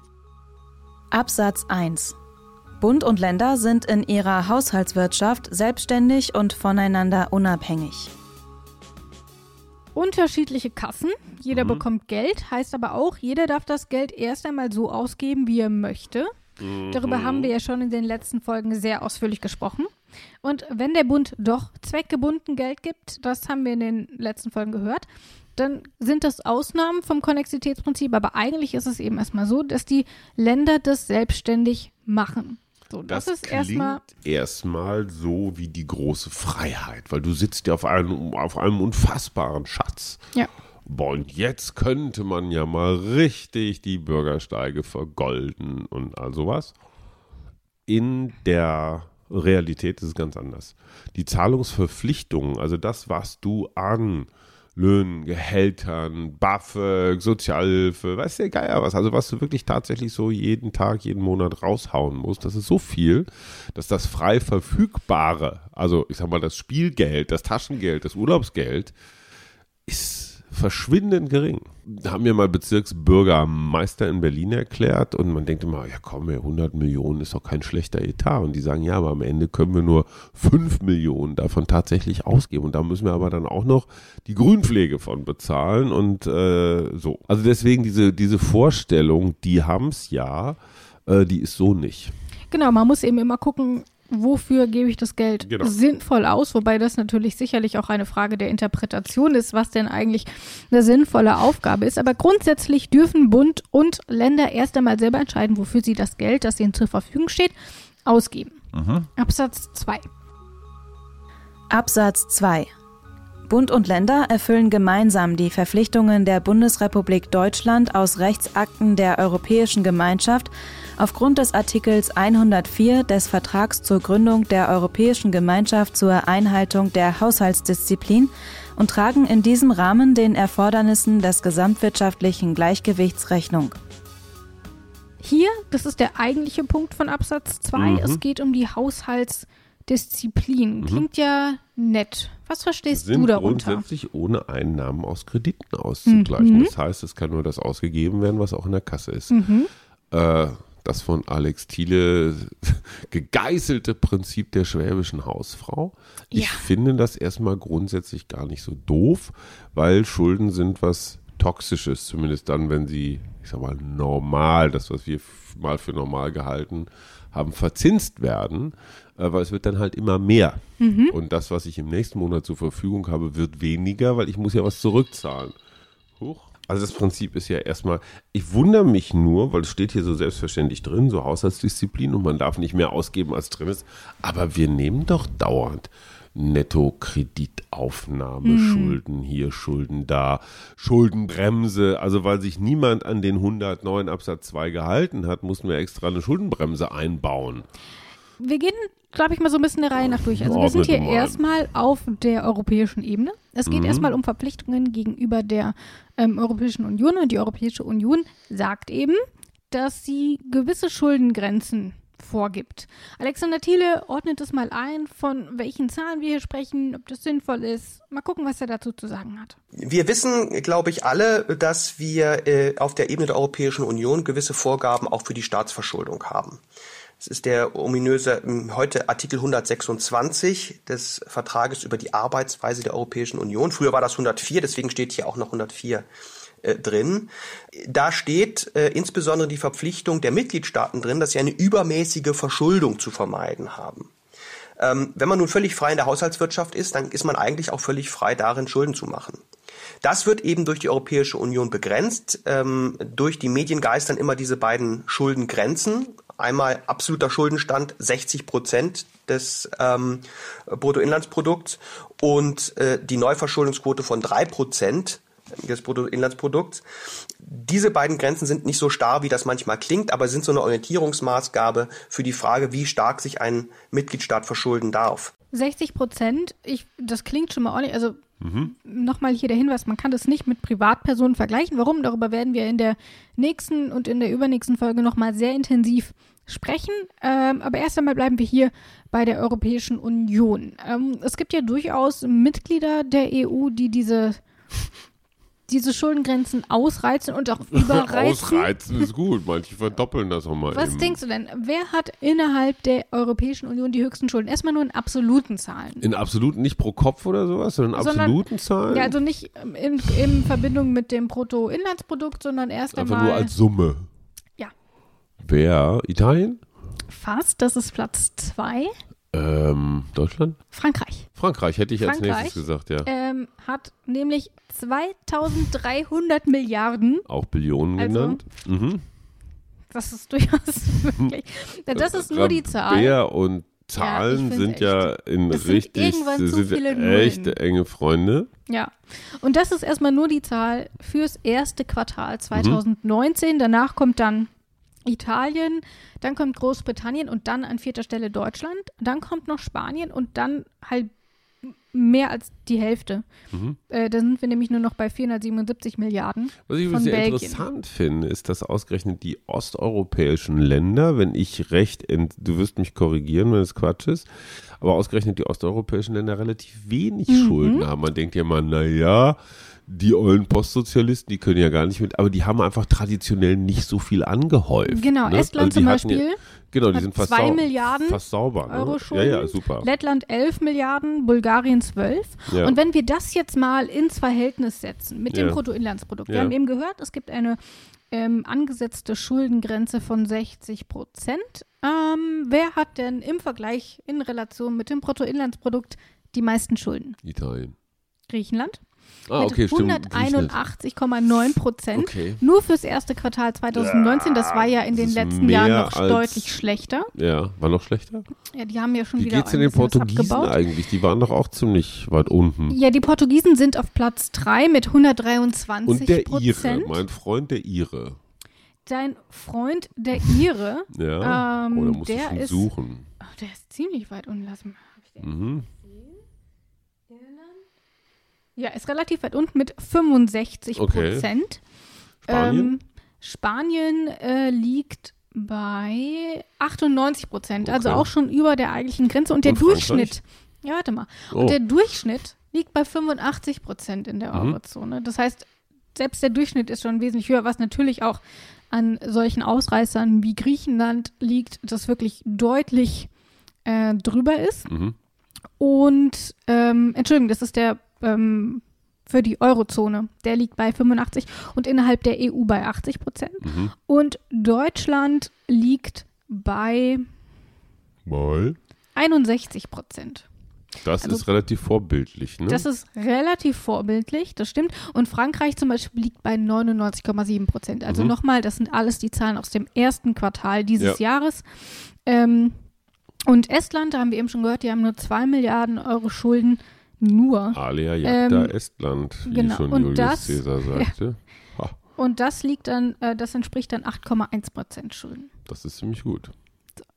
Absatz 1. Bund und Länder sind in ihrer Haushaltswirtschaft selbstständig und voneinander unabhängig. Unterschiedliche Kassen, jeder bekommt Geld, heißt aber auch, jeder darf das Geld erst einmal so ausgeben, wie er möchte. Darüber haben wir ja schon in den letzten Folgen sehr ausführlich gesprochen. Und wenn der Bund doch zweckgebunden Geld gibt, das haben wir in den letzten Folgen gehört, dann sind das Ausnahmen vom Konnexitätsprinzip, aber eigentlich ist es eben erstmal so, dass die Länder das selbstständig machen. So, das, Das ist erstmal erstmal so wie die große Freiheit, weil du sitzt ja auf einem, auf einem unfassbaren Schatz. ja. Boah, und jetzt könnte man ja mal richtig die Bürgersteige vergolden und all sowas. In der Realität ist es ganz anders. Die Zahlungsverpflichtungen, also das, was du an Löhnen, Gehältern, BAföG, Sozialhilfe, weiß der Geier was. Also was du wirklich tatsächlich so jeden Tag, jeden Monat raushauen musst, das ist so viel, dass das frei verfügbare, also ich sag mal das Spielgeld, das Taschengeld, das Urlaubsgeld, ist verschwindend gering. Haben mir mal Bezirksbürgermeister in Berlin erklärt und man denkt immer, ja komm, 100 Millionen ist doch kein schlechter Etat. Und die sagen, ja, aber am Ende können wir nur 5 Millionen davon tatsächlich ausgeben. Und da müssen wir aber dann auch noch die Grünpflege von bezahlen und äh, so. Also deswegen diese, diese Vorstellung, die haben es ja, äh, die ist so nicht. Genau, man muss eben immer gucken, wofür gebe ich das Geld Genau. sinnvoll aus, wobei das natürlich sicherlich auch eine Frage der Interpretation ist, was denn eigentlich eine sinnvolle Aufgabe ist. Aber grundsätzlich dürfen Bund und Länder erst einmal selber entscheiden, wofür sie das Geld, das ihnen zur Verfügung steht, ausgeben. Absatz 2. Absatz 2 Bund und Länder erfüllen gemeinsam die Verpflichtungen der Bundesrepublik Deutschland aus Rechtsakten der Europäischen Gemeinschaft aufgrund des Artikels 104 des Vertrags zur Gründung der Europäischen Gemeinschaft zur Einhaltung der Haushaltsdisziplin und tragen in diesem Rahmen den Erfordernissen des gesamtwirtschaftlichen Gleichgewichts Rechnung. Hier, das ist der eigentliche Punkt von Absatz 2, Mhm. es geht um die Haushaltsdisziplin. Klingt ja nett. Was verstehst sind du darunter? grundsätzlich ohne Einnahmen aus Krediten auszugleichen. Mhm. Das heißt, es kann nur das ausgegeben werden, was auch in der Kasse ist. Mhm. Äh, das von Alex Thiele <laughs> gegeißelte Prinzip der schwäbischen Hausfrau. Ich Ja. finde das erstmal grundsätzlich gar nicht so doof, weil Schulden sind was Toxisches, zumindest dann, wenn sie, ich sag mal, normal, das, was wir mal für normal gehalten haben, verzinst werden, äh, weil es wird dann halt immer mehr. Und das, was ich im nächsten Monat zur Verfügung habe, wird weniger, weil ich muss ja was zurückzahlen. Huch. Also das Prinzip ist ja erstmal, ich wundere mich nur, weil es steht hier so selbstverständlich drin, so Haushaltsdisziplin und man darf nicht mehr ausgeben, als drin ist. Aber wir nehmen doch dauernd Netto-Kreditaufnahme, Schulden hier, Schulden da, Schuldenbremse. Also weil sich niemand an den 109 Absatz 2 gehalten hat, mussten wir extra eine Schuldenbremse einbauen. Wir gehen, glaube ich, mal so ein bisschen der Reihe nach durch. Also wir sind hier erstmal auf der europäischen Ebene. Es geht Mhm. erstmal um Verpflichtungen gegenüber der ähm, Europäischen Union. Und die Europäische Union sagt eben, dass sie gewisse Schuldengrenzen vorgibt. Alexander Thiele ordnet es mal ein, von welchen Zahlen wir hier sprechen, ob das sinnvoll ist. Mal gucken, was er dazu zu sagen hat. Wir wissen, glaube ich, alle, dass wir äh, auf der Ebene der Europäischen Union gewisse Vorgaben auch für die Staatsverschuldung haben. Es ist der ominöse ähm, heute Artikel 126 des Vertrages über die Arbeitsweise der Europäischen Union. Früher war das 104, deswegen steht hier auch noch 104 äh, drin. Da steht äh, insbesondere die Verpflichtung der Mitgliedstaaten drin, dass sie eine übermäßige Verschuldung zu vermeiden haben. Ähm, wenn man nun völlig frei in der Haushaltswirtschaft ist, dann ist man eigentlich auch völlig frei darin, Schulden zu machen. Das wird eben durch die Europäische Union begrenzt. Ähm, durch die Medien geistern immer diese beiden Schuldengrenzen. Einmal absoluter Schuldenstand 60 Prozent des ähm, Bruttoinlandsprodukts und äh, die Neuverschuldungsquote von drei Prozent des Bruttoinlandsprodukts. Diese beiden Grenzen sind nicht so starr, wie das manchmal klingt, aber sind so eine Orientierungsmaßgabe für die Frage, wie stark sich ein Mitgliedstaat verschulden darf. 60 Prozent, ich, das klingt schon mal ordentlich. Also nochmal hier der Hinweis, man kann das nicht mit Privatpersonen vergleichen. Warum? Darüber werden wir in der nächsten und in der übernächsten Folge nochmal sehr intensiv sprechen. Ähm, aber erst einmal bleiben wir hier bei der Europäischen Union. Ähm, es gibt ja durchaus Mitglieder der EU, die diese, diese Schuldengrenzen ausreizen und auch überreizen. <laughs> Ausreizen ist gut, manche verdoppeln das auch mal. Was eben. denkst du denn? Wer hat innerhalb der Europäischen Union die höchsten Schulden? Erstmal nur in absoluten Zahlen. In absoluten, nicht pro Kopf oder sowas, sondern in Sondern- absoluten Zahlen? Ja, also nicht ähm, in, in Verbindung mit dem Bruttoinlandsprodukt, sondern erst Einfach einmal nur als Summe. Ja. Wer? Italien? fast. Das ist Platz zwei. Ähm, Deutschland? Frankreich Frankreich hätte ich als Frankreich? nächstes gesagt, ja. ähm, hat nämlich 2300 Milliarden. Auch Billionen Also, genannt. Mhm. Das ist <laughs> durchaus wirklich. Ja, das ist nur die Zahl. Bär und Zahlen find's sind ja in Das sind richtig, irgendwann zu sind viele Nullen. enge Freunde. Ja. Und das ist erstmal nur die Zahl fürs erste Mhm. Quartal 2019. Danach kommt dann Italien, dann kommt Großbritannien und dann an vierter Stelle Deutschland. Dann kommt noch Spanien und dann halt mehr als die Hälfte. Mhm. Äh, da sind wir nämlich nur noch bei 477 Milliarden. Was ich sehr Belgien. interessant finde, ist, dass ausgerechnet die osteuropäischen Länder, wenn ich recht, du wirst mich korrigieren, wenn es Quatsch ist, aber ausgerechnet die osteuropäischen Länder relativ wenig mhm. Schulden haben. Man denkt ja mal, naja, die ollen Postsozialisten, die können ja gar nicht mit, aber die haben einfach traditionell nicht so viel angehäuft. Genau, ne? Estland also zum Beispiel. Ja, genau, die sind fast, zwei Milliarden fast sauber. Ne? Euro Schulden. Ja, ja, super. Lettland 11 Milliarden, Bulgarien 12. Ja. Und wenn wir das jetzt mal ins Verhältnis setzen mit dem Bruttoinlandsprodukt, wir haben eben gehört, es gibt eine ähm, angesetzte Schuldengrenze von 60 Prozent. Ähm, wer hat denn im Vergleich in Relation mit dem Bruttoinlandsprodukt die meisten Schulden? Italien. Griechenland. Ah, okay, mit 181,9 Prozent. Okay. Nur fürs erste Quartal 2019. Das war ja in den letzten Jahren noch deutlich schlechter. Ja, war noch schlechter? Ja, die haben ja schon Wie wieder. Wie geht's denn den Portugiesen abgebaut. eigentlich? Die waren doch auch ziemlich weit unten. Ja, die Portugiesen sind auf Platz 3 mit 123 Und der Ire, mein Freund der Ire. Dein Freund der Ire. ja. Ähm, Oder musst der du ist, suchen. Oh, der ist ziemlich weit unten. Lass mal. Mhm. Ja, ist relativ weit unten mit 65 Prozent. Okay. Spanien, ähm, Spanien äh, liegt bei 98 Prozent, also okay. also auch schon über der eigentlichen Grenze. Und der Und Durchschnitt, ja, warte mal, oh. und der Durchschnitt liegt bei 85 Prozent in der mhm. Eurozone. Das heißt, selbst der Durchschnitt ist schon wesentlich höher, was natürlich auch an solchen Ausreißern wie Griechenland liegt, das wirklich deutlich äh, drüber ist. Mhm. Und, ähm, Entschuldigung, das ist der ähm, für die Eurozone. Der liegt bei 85 und innerhalb der EU bei 80 Prozent. Mhm. Und Deutschland liegt bei Mal. 61 Prozent. Das also, ist relativ vorbildlich, ne? Das ist relativ vorbildlich, das stimmt. Und Frankreich zum Beispiel liegt bei 99,7 Prozent. Also mhm. nochmal, das sind alles die Zahlen aus dem ersten Quartal dieses ja. Jahres. Ähm, und Estland, da haben wir eben schon gehört, die haben nur 2 Milliarden Euro Schulden nur. Alia jacta ähm, Estland, wie genau. schon Julius das, Caesar sagte. Ja. Und das liegt dann, äh, das entspricht dann 8,1 Prozent Schulden. Das ist ziemlich gut.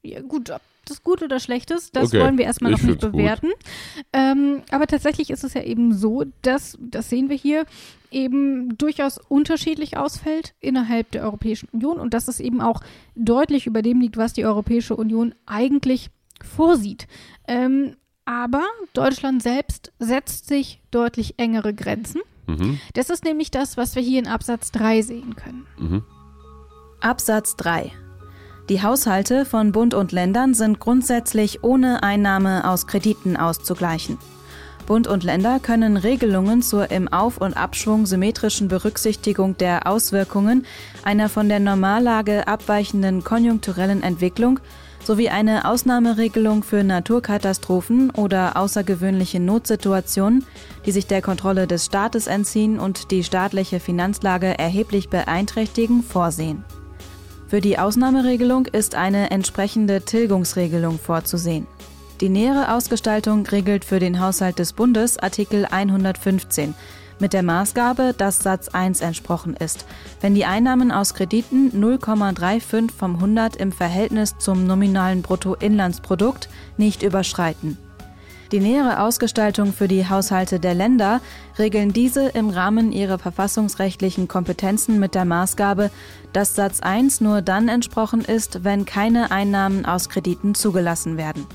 Ja, gut, ob das gut oder schlecht ist, das okay. wollen wir erstmal noch nicht bewerten. Ähm, aber tatsächlich ist es ja eben so, dass, das sehen wir hier, eben durchaus unterschiedlich ausfällt innerhalb der Europäischen Union und dass es eben auch deutlich über dem liegt, was die Europäische Union eigentlich vorsieht. Ähm, aber Deutschland selbst setzt sich deutlich engere Grenzen. Mhm. Das ist nämlich das, was wir hier in Absatz 3 sehen können. Mhm. Absatz 3. Die Haushalte von Bund und Ländern sind grundsätzlich ohne Einnahme aus Krediten auszugleichen. Bund und Länder können Regelungen zur im Auf- und Abschwung symmetrischen Berücksichtigung der Auswirkungen einer von der Normallage abweichenden konjunkturellen Entwicklung sowie eine Ausnahmeregelung für Naturkatastrophen oder außergewöhnliche Notsituationen, die sich der Kontrolle des Staates entziehen und die staatliche Finanzlage erheblich beeinträchtigen, vorsehen. Für die Ausnahmeregelung ist eine entsprechende Tilgungsregelung vorzusehen. Die nähere Ausgestaltung regelt für den Haushalt des Bundes Artikel 115 mit der Maßgabe, dass Satz 1 entsprochen ist, wenn die Einnahmen aus Krediten 0,35 vom 100 im Verhältnis zum nominalen Bruttoinlandsprodukt nicht überschreiten. Die nähere Ausgestaltung für die Haushalte der Länder regeln diese im Rahmen ihrer verfassungsrechtlichen Kompetenzen mit der Maßgabe, dass Satz 1 nur dann entsprochen ist, wenn keine Einnahmen aus Krediten zugelassen werden.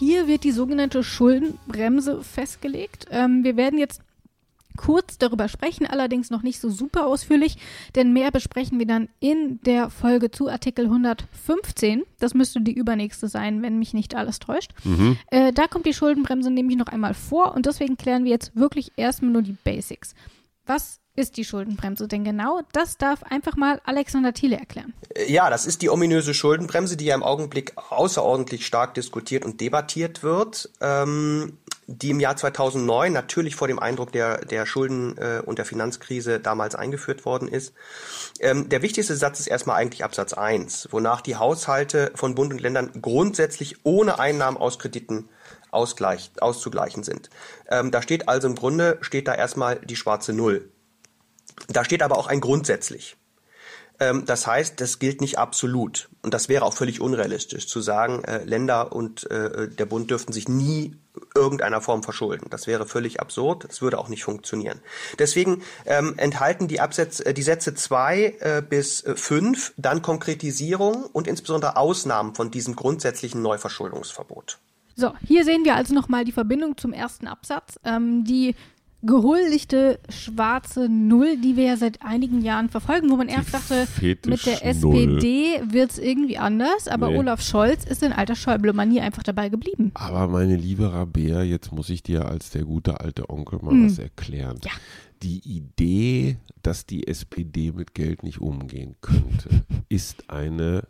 Hier wird die sogenannte Schuldenbremse festgelegt. Ähm, wir werden jetzt kurz darüber sprechen, allerdings noch nicht so super ausführlich, denn mehr besprechen wir dann in der Folge zu Artikel 115. Das müsste die übernächste sein, wenn mich nicht alles täuscht. Mhm. Äh, da kommt die Schuldenbremse nämlich noch einmal vor und deswegen klären wir jetzt wirklich erstmal nur die Basics. Was ist die Schuldenbremse denn genau? Das darf einfach mal Alexander Thiele erklären. Ja, das ist die ominöse Schuldenbremse, die ja im Augenblick außerordentlich stark diskutiert und debattiert wird. Ähm, die im Jahr 2009 natürlich vor dem Eindruck der, der Schulden- äh, und der Finanzkrise damals eingeführt worden ist. Ähm, der wichtigste Satz ist erstmal eigentlich Absatz 1, wonach die Haushalte von Bund und Ländern grundsätzlich ohne Einnahmen aus Krediten ausgleich, auszugleichen sind. Ähm, da steht also im Grunde, steht da erstmal die schwarze Null. Da steht aber auch ein grundsätzlich. Ähm, das heißt, das gilt nicht absolut. Und das wäre auch völlig unrealistisch zu sagen, äh, Länder und äh, der Bund dürften sich nie irgendeiner Form verschulden. Das wäre völlig absurd. Das würde auch nicht funktionieren. Deswegen ähm, enthalten die, Absätze, äh, die Sätze zwei äh, bis äh, fünf dann Konkretisierung und insbesondere Ausnahmen von diesem grundsätzlichen Neuverschuldungsverbot. So, hier sehen wir also nochmal die Verbindung zum ersten Absatz. Ähm, die gehuldigte schwarze Null, die wir ja seit einigen Jahren verfolgen, wo man erst dachte, mit der SPD wird es irgendwie anders, aber nee. Olaf Scholz ist in alter Schäuble-Manier einfach dabei geblieben. Aber meine liebe Rabea, jetzt muss ich dir als der gute alte Onkel mal hm. was erklären. Ja. Die Idee, dass die SPD mit Geld nicht umgehen könnte, <laughs> ist eine,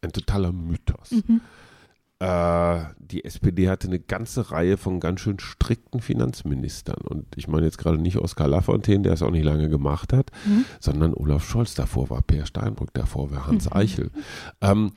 ein totaler Mythos. Mhm. Äh, die SPD hatte eine ganze Reihe von ganz schön strikten Finanzministern. Und ich meine jetzt gerade nicht Oskar Lafontaine, der es auch nicht lange gemacht hat, mhm. sondern Olaf Scholz. Davor war Peer Steinbrück, davor war Hans mhm. Eichel. Ähm,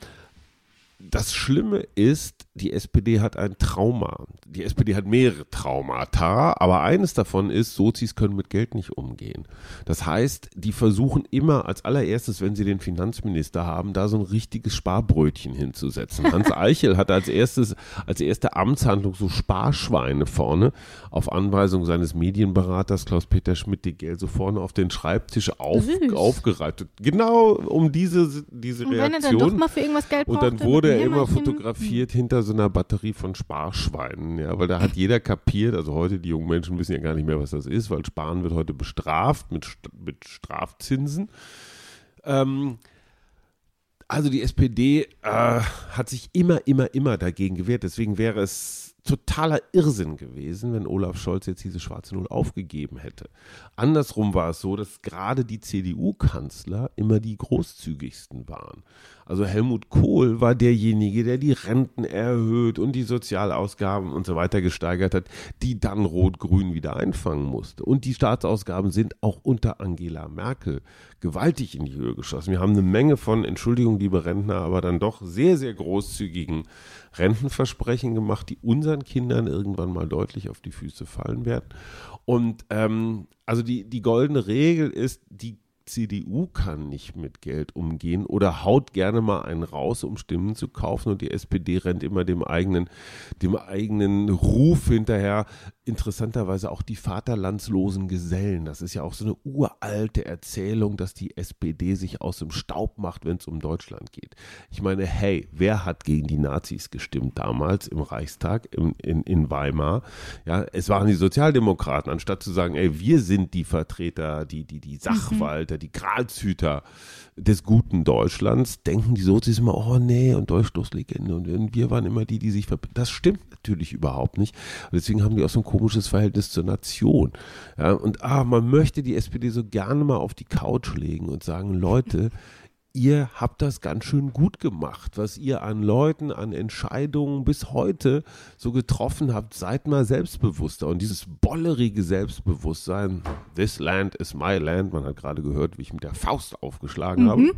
das Schlimme ist, die SPD hat ein Trauma. Die SPD hat mehrere Traumata, aber eines davon ist, Sozis können mit Geld nicht umgehen. Das heißt, die versuchen immer als allererstes, wenn sie den Finanzminister haben, da so ein richtiges Sparbrötchen hinzusetzen. <laughs> Hans Eichel hat als erstes, als erste Amtshandlung so Sparschweine vorne auf Anweisung seines Medienberaters Klaus-Peter Schmidt die Geld so vorne auf den Schreibtisch auf, aufgereiht. Genau um diese, diese Reaktion. Und wenn er dann doch mal für irgendwas Geld braucht, Und dann wurde er immer fotografiert hinter so einer Batterie von Sparschweinen, ja, weil da hat <laughs> jeder kapiert, also heute die jungen Menschen wissen ja gar nicht mehr, was das ist, weil Sparen wird heute bestraft mit, mit Strafzinsen. Ähm, also die SPD äh, hat sich immer, immer, immer dagegen gewehrt. Deswegen wäre es totaler Irrsinn gewesen, wenn Olaf Scholz jetzt diese schwarze Null aufgegeben hätte. Andersrum war es so, dass gerade die CDU-Kanzler immer die großzügigsten waren. Also Helmut Kohl war derjenige, der die Renten erhöht und die Sozialausgaben und so weiter gesteigert hat, die dann Rot-Grün wieder einfangen musste. Und die Staatsausgaben sind auch unter Angela Merkel gewaltig in die Höhe geschossen. Wir haben eine Menge von, Entschuldigung, liebe Rentner, aber dann doch sehr, sehr großzügigen Rentenversprechen gemacht, die unseren Kindern irgendwann mal deutlich auf die Füße fallen werden. Und ähm, also die, die goldene Regel ist, die CDU kann nicht mit Geld umgehen oder haut gerne mal einen raus, um Stimmen zu kaufen und die SPD rennt immer dem eigenen, dem eigenen Ruf hinterher. Interessanterweise auch die vaterlandslosen Gesellen. Das ist ja auch so eine uralte Erzählung, dass die SPD sich aus dem Staub macht, wenn es um Deutschland geht. Ich meine, hey, wer hat gegen die Nazis gestimmt damals im Reichstag in, in, in Weimar? Ja, es waren die Sozialdemokraten, anstatt zu sagen, ey, wir sind die Vertreter, die, die, die Sachwalter, mhm Hüter, die Gralshüter des guten Deutschlands, denken die Sozis immer, oh nee, und Durchstoßlegende und wir waren immer die, die sich verbinden. Das stimmt natürlich überhaupt nicht. Und deswegen haben die auch so ein komisches Verhältnis zur Nation. Ja, und ah, man möchte die SPD so gerne mal auf die Couch legen und sagen, Leute, ihr habt das ganz schön gut gemacht, was ihr an Leuten, an Entscheidungen bis heute so getroffen habt. Seid mal selbstbewusster. Und dieses bollerige Selbstbewusstsein, this land is my land, man hat gerade gehört, wie ich mit der Faust aufgeschlagen mhm. habe.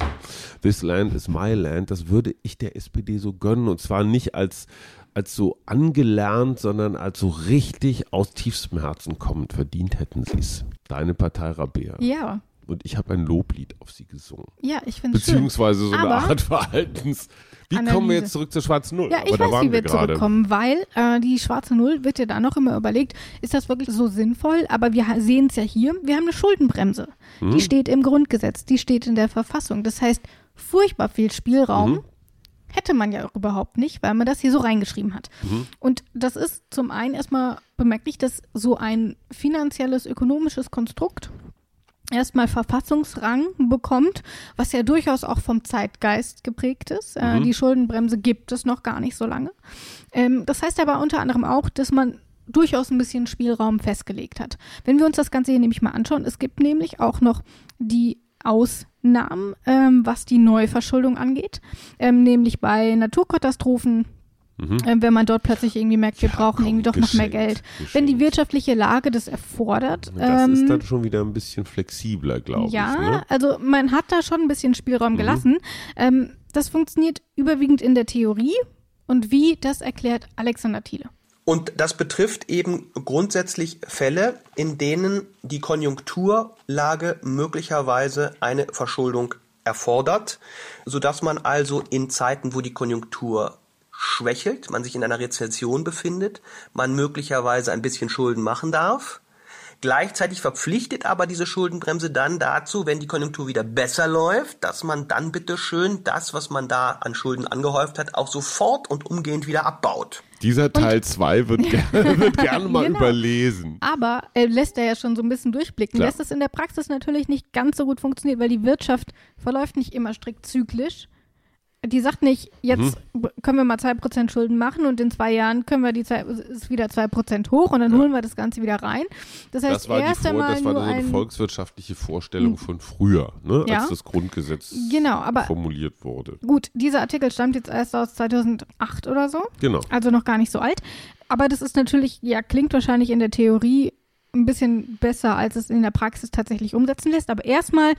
This land is my land, das würde ich der SPD so gönnen. Und zwar nicht als als so angelernt, sondern als so richtig aus tiefstem Herzen kommend verdient hätten sie es. Deine Partei Rabea. Ja, und ich habe ein Loblied auf sie gesungen. Ja, ich finde es Beziehungsweise so eine Art <laughs> Verhaltens. Wie Analyse. kommen wir jetzt zurück zur schwarzen Null? Ja, ich Aber weiß, wie wir, wir zurückkommen, weil äh, die schwarze Null wird ja da noch immer überlegt, ist das wirklich so sinnvoll? Aber wir sehen es ja hier, wir haben eine Schuldenbremse. Hm. Die steht im Grundgesetz, die steht in der Verfassung. Das heißt, furchtbar viel Spielraum mhm. hätte man ja auch überhaupt nicht, weil man das hier so reingeschrieben hat. Mhm. Und das ist zum einen erstmal bemerklich, dass so ein finanzielles, ökonomisches Konstrukt erstmal Verfassungsrang bekommt, was ja durchaus auch vom Zeitgeist geprägt ist. Äh, mhm. Die Schuldenbremse gibt es noch gar nicht so lange. Ähm, das heißt aber unter anderem auch, dass man durchaus ein bisschen Spielraum festgelegt hat. Wenn wir uns das Ganze hier nämlich mal anschauen, es gibt nämlich auch noch die Ausnahmen, ähm, was die Neuverschuldung angeht, ähm, nämlich bei Naturkatastrophen, Mhm. Äh, wenn man dort plötzlich irgendwie merkt, wir ja, brauchen komm, irgendwie doch geschenkt, noch mehr Geld. Geschenkt. Wenn die wirtschaftliche Lage das erfordert. Das ähm, ist dann schon wieder ein bisschen flexibler, glaube ja, ich. Ja, ne? also man hat da schon ein bisschen Spielraum mhm. gelassen. Ähm, das funktioniert überwiegend in der Theorie. Und wie, das erklärt Alexander Thiele. Und das betrifft eben grundsätzlich Fälle, in denen die Konjunkturlage möglicherweise eine Verschuldung erfordert, sodass man also in Zeiten, wo die Konjunktur schwächelt, man sich in einer Rezession befindet, man möglicherweise ein bisschen Schulden machen darf, Gleichzeitig verpflichtet aber diese Schuldenbremse dann dazu, wenn die Konjunktur wieder besser läuft, dass man dann bitte schön das, was man da an Schulden angehäuft hat, auch sofort und umgehend wieder abbaut. Dieser Teil 2 wird, <laughs> ger wird gerne mal genau. überlesen. Aber er lässt er ja schon so ein bisschen durchblicken. Klar. Lässt es in der Praxis natürlich nicht ganz so gut funktionieren, weil die Wirtschaft verläuft nicht immer strikt zyklisch die sagt nicht, jetzt mhm. können wir mal 2% Schulden machen und in zwei Jahren können wir die zwei, ist wieder 2% hoch und dann ja. holen wir das Ganze wieder rein. Das heißt, das war, erst die, einmal das war so eine volkswirtschaftliche Vorstellung von früher, ne, ja. als das Grundgesetz genau, aber formuliert wurde. Gut, dieser Artikel stammt jetzt erst aus 2008 oder so. Genau. Also noch gar nicht so alt. Aber das ist natürlich, ja, klingt wahrscheinlich in der Theorie ein bisschen besser, als es in der Praxis tatsächlich umsetzen lässt. Aber erstmal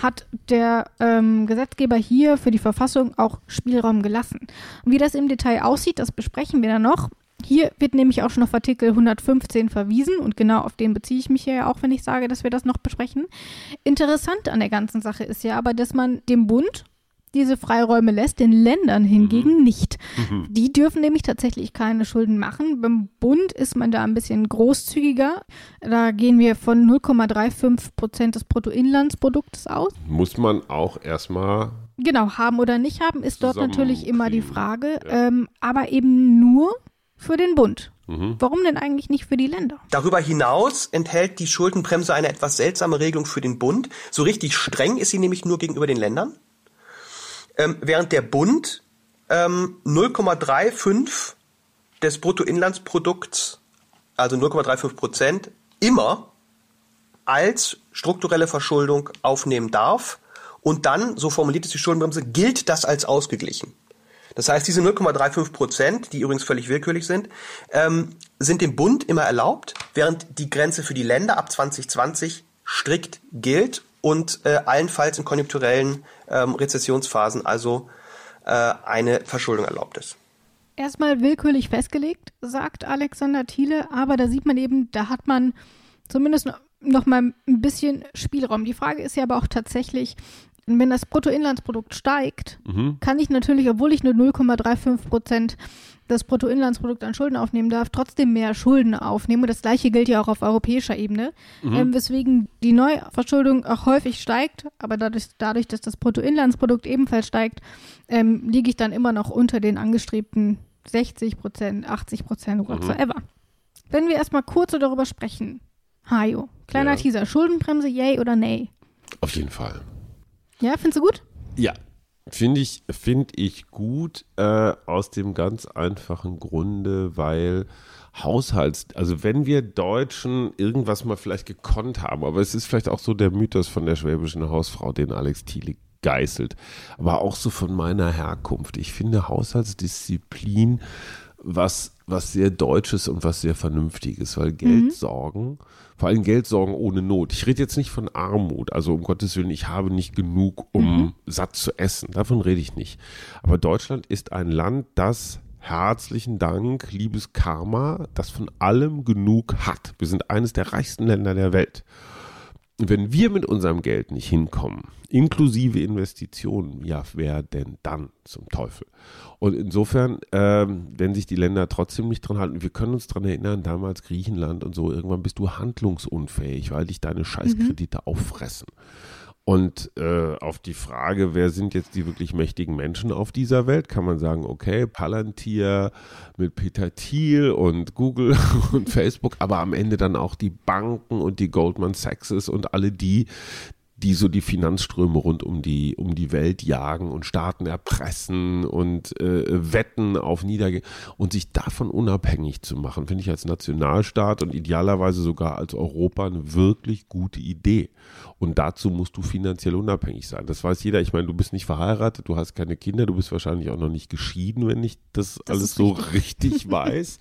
hat der ähm, Gesetzgeber hier für die Verfassung auch Spielraum gelassen. Wie das im Detail aussieht, das besprechen wir dann noch. Hier wird nämlich auch schon auf Artikel 115 verwiesen und genau auf den beziehe ich mich ja auch, wenn ich sage, dass wir das noch besprechen. Interessant an der ganzen Sache ist ja aber, dass man dem Bund diese Freiräume lässt, den Ländern hingegen mhm. nicht. Mhm. Die dürfen nämlich tatsächlich keine Schulden machen. Beim Bund ist man da ein bisschen großzügiger. Da gehen wir von 0,35 Prozent des Bruttoinlandsproduktes aus. Muss man auch erstmal. Genau, haben oder nicht haben, ist dort natürlich immer die Frage. Ja. Ähm, aber eben nur für den Bund. Mhm. Warum denn eigentlich nicht für die Länder? Darüber hinaus enthält die Schuldenbremse eine etwas seltsame Regelung für den Bund. So richtig streng ist sie nämlich nur gegenüber den Ländern ähm, während der Bund ähm, 0,35 des Bruttoinlandsprodukts, also 0,35 Prozent, immer als strukturelle Verschuldung aufnehmen darf. Und dann, so formuliert es die Schuldenbremse, gilt das als ausgeglichen. Das heißt, diese 0,35 Prozent, die übrigens völlig willkürlich sind, ähm, sind dem Bund immer erlaubt, während die Grenze für die Länder ab 2020 strikt gilt und äh, allenfalls in konjunkturellen ähm, Rezessionsphasen also äh, eine Verschuldung erlaubt ist. Erstmal willkürlich festgelegt, sagt Alexander Thiele, aber da sieht man eben, da hat man zumindest noch mal ein bisschen Spielraum. Die Frage ist ja aber auch tatsächlich, wenn das Bruttoinlandsprodukt steigt, mhm. kann ich natürlich, obwohl ich nur 0,35 Prozent das Bruttoinlandsprodukt an Schulden aufnehmen darf, trotzdem mehr Schulden aufnehmen. Und das gleiche gilt ja auch auf europäischer Ebene, mhm. ähm, weswegen die Neuverschuldung auch häufig steigt, aber dadurch, dadurch dass das Bruttoinlandsprodukt ebenfalls steigt, ähm, liege ich dann immer noch unter den angestrebten 60 Prozent, 80 Prozent, whatsoever. Mhm. Wenn wir erstmal kurz darüber sprechen, Hajo, kleiner ja. Teaser, Schuldenbremse, yay oder nay? Auf jeden Fall. Ja, findest du gut? Ja, Finde ich, find ich gut äh, aus dem ganz einfachen Grunde, weil Haushalts, also wenn wir Deutschen irgendwas mal vielleicht gekonnt haben, aber es ist vielleicht auch so der Mythos von der schwäbischen Hausfrau, den Alex Thiele geißelt, aber auch so von meiner Herkunft. Ich finde Haushaltsdisziplin was, was sehr Deutsches und was sehr Vernünftiges, weil Geldsorgen mhm vor allem Geldsorgen ohne Not. Ich rede jetzt nicht von Armut, also um Gottes Willen, ich habe nicht genug, um mhm. satt zu essen. Davon rede ich nicht. Aber Deutschland ist ein Land, das herzlichen Dank, liebes Karma, das von allem genug hat. Wir sind eines der reichsten Länder der Welt wenn wir mit unserem Geld nicht hinkommen, inklusive Investitionen, ja, wer denn dann zum Teufel? Und insofern, ähm, wenn sich die Länder trotzdem nicht dran halten, wir können uns dran erinnern, damals Griechenland und so, irgendwann bist du handlungsunfähig, weil dich deine Scheißkredite mhm. auffressen. Und äh, auf die Frage, wer sind jetzt die wirklich mächtigen Menschen auf dieser Welt, kann man sagen, okay, Palantir mit Peter Thiel und Google <laughs> und Facebook, aber am Ende dann auch die Banken und die Goldman Sachs und alle die, die so die Finanzströme rund um die, um die Welt jagen und Staaten erpressen und äh, wetten auf Niedergehen und sich davon unabhängig zu machen, finde ich als Nationalstaat und idealerweise sogar als Europa eine wirklich gute Idee. Und dazu musst du finanziell unabhängig sein. Das weiß jeder. Ich meine, du bist nicht verheiratet, du hast keine Kinder, du bist wahrscheinlich auch noch nicht geschieden, wenn ich das, das alles so richtig <laughs> weiß.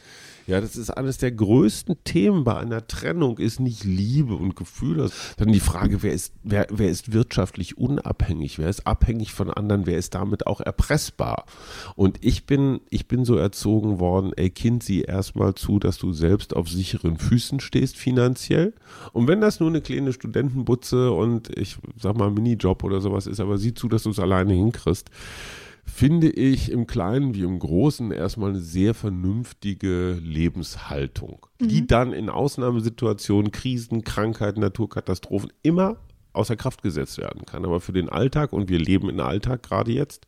Ja, das ist eines der größten Themen bei einer Trennung, ist nicht Liebe und Gefühle, sondern die Frage, wer ist, wer, wer ist wirtschaftlich unabhängig, wer ist abhängig von anderen, wer ist damit auch erpressbar. Und ich bin, ich bin so erzogen worden, ey Kind, sieh erstmal zu, dass du selbst auf sicheren Füßen stehst finanziell. Und wenn das nur eine kleine Studentenbutze und ich sag mal Minijob oder sowas ist, aber sieh zu, dass du es alleine hinkriegst finde ich im Kleinen wie im Großen erstmal eine sehr vernünftige Lebenshaltung, mhm. die dann in Ausnahmesituationen, Krisen, Krankheiten, Naturkatastrophen immer außer Kraft gesetzt werden kann. Aber für den Alltag, und wir leben in Alltag gerade jetzt,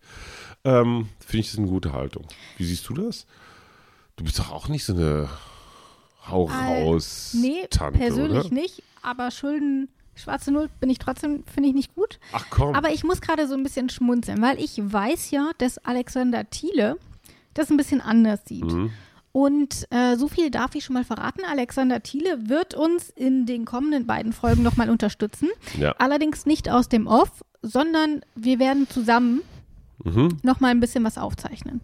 ähm, finde ich das eine gute Haltung. Wie siehst du das? Du bist doch auch nicht so eine Hau raus. Äh, nee, Tante, persönlich oder? nicht, aber Schulden Schwarze Null bin ich trotzdem, finde ich nicht gut. Ach komm. Aber ich muss gerade so ein bisschen schmunzeln, weil ich weiß ja, dass Alexander Thiele das ein bisschen anders sieht. Mhm. Und äh, so viel darf ich schon mal verraten. Alexander Thiele wird uns in den kommenden beiden Folgen nochmal unterstützen. Ja. Allerdings nicht aus dem Off, sondern wir werden zusammen mhm. nochmal ein bisschen was aufzeichnen.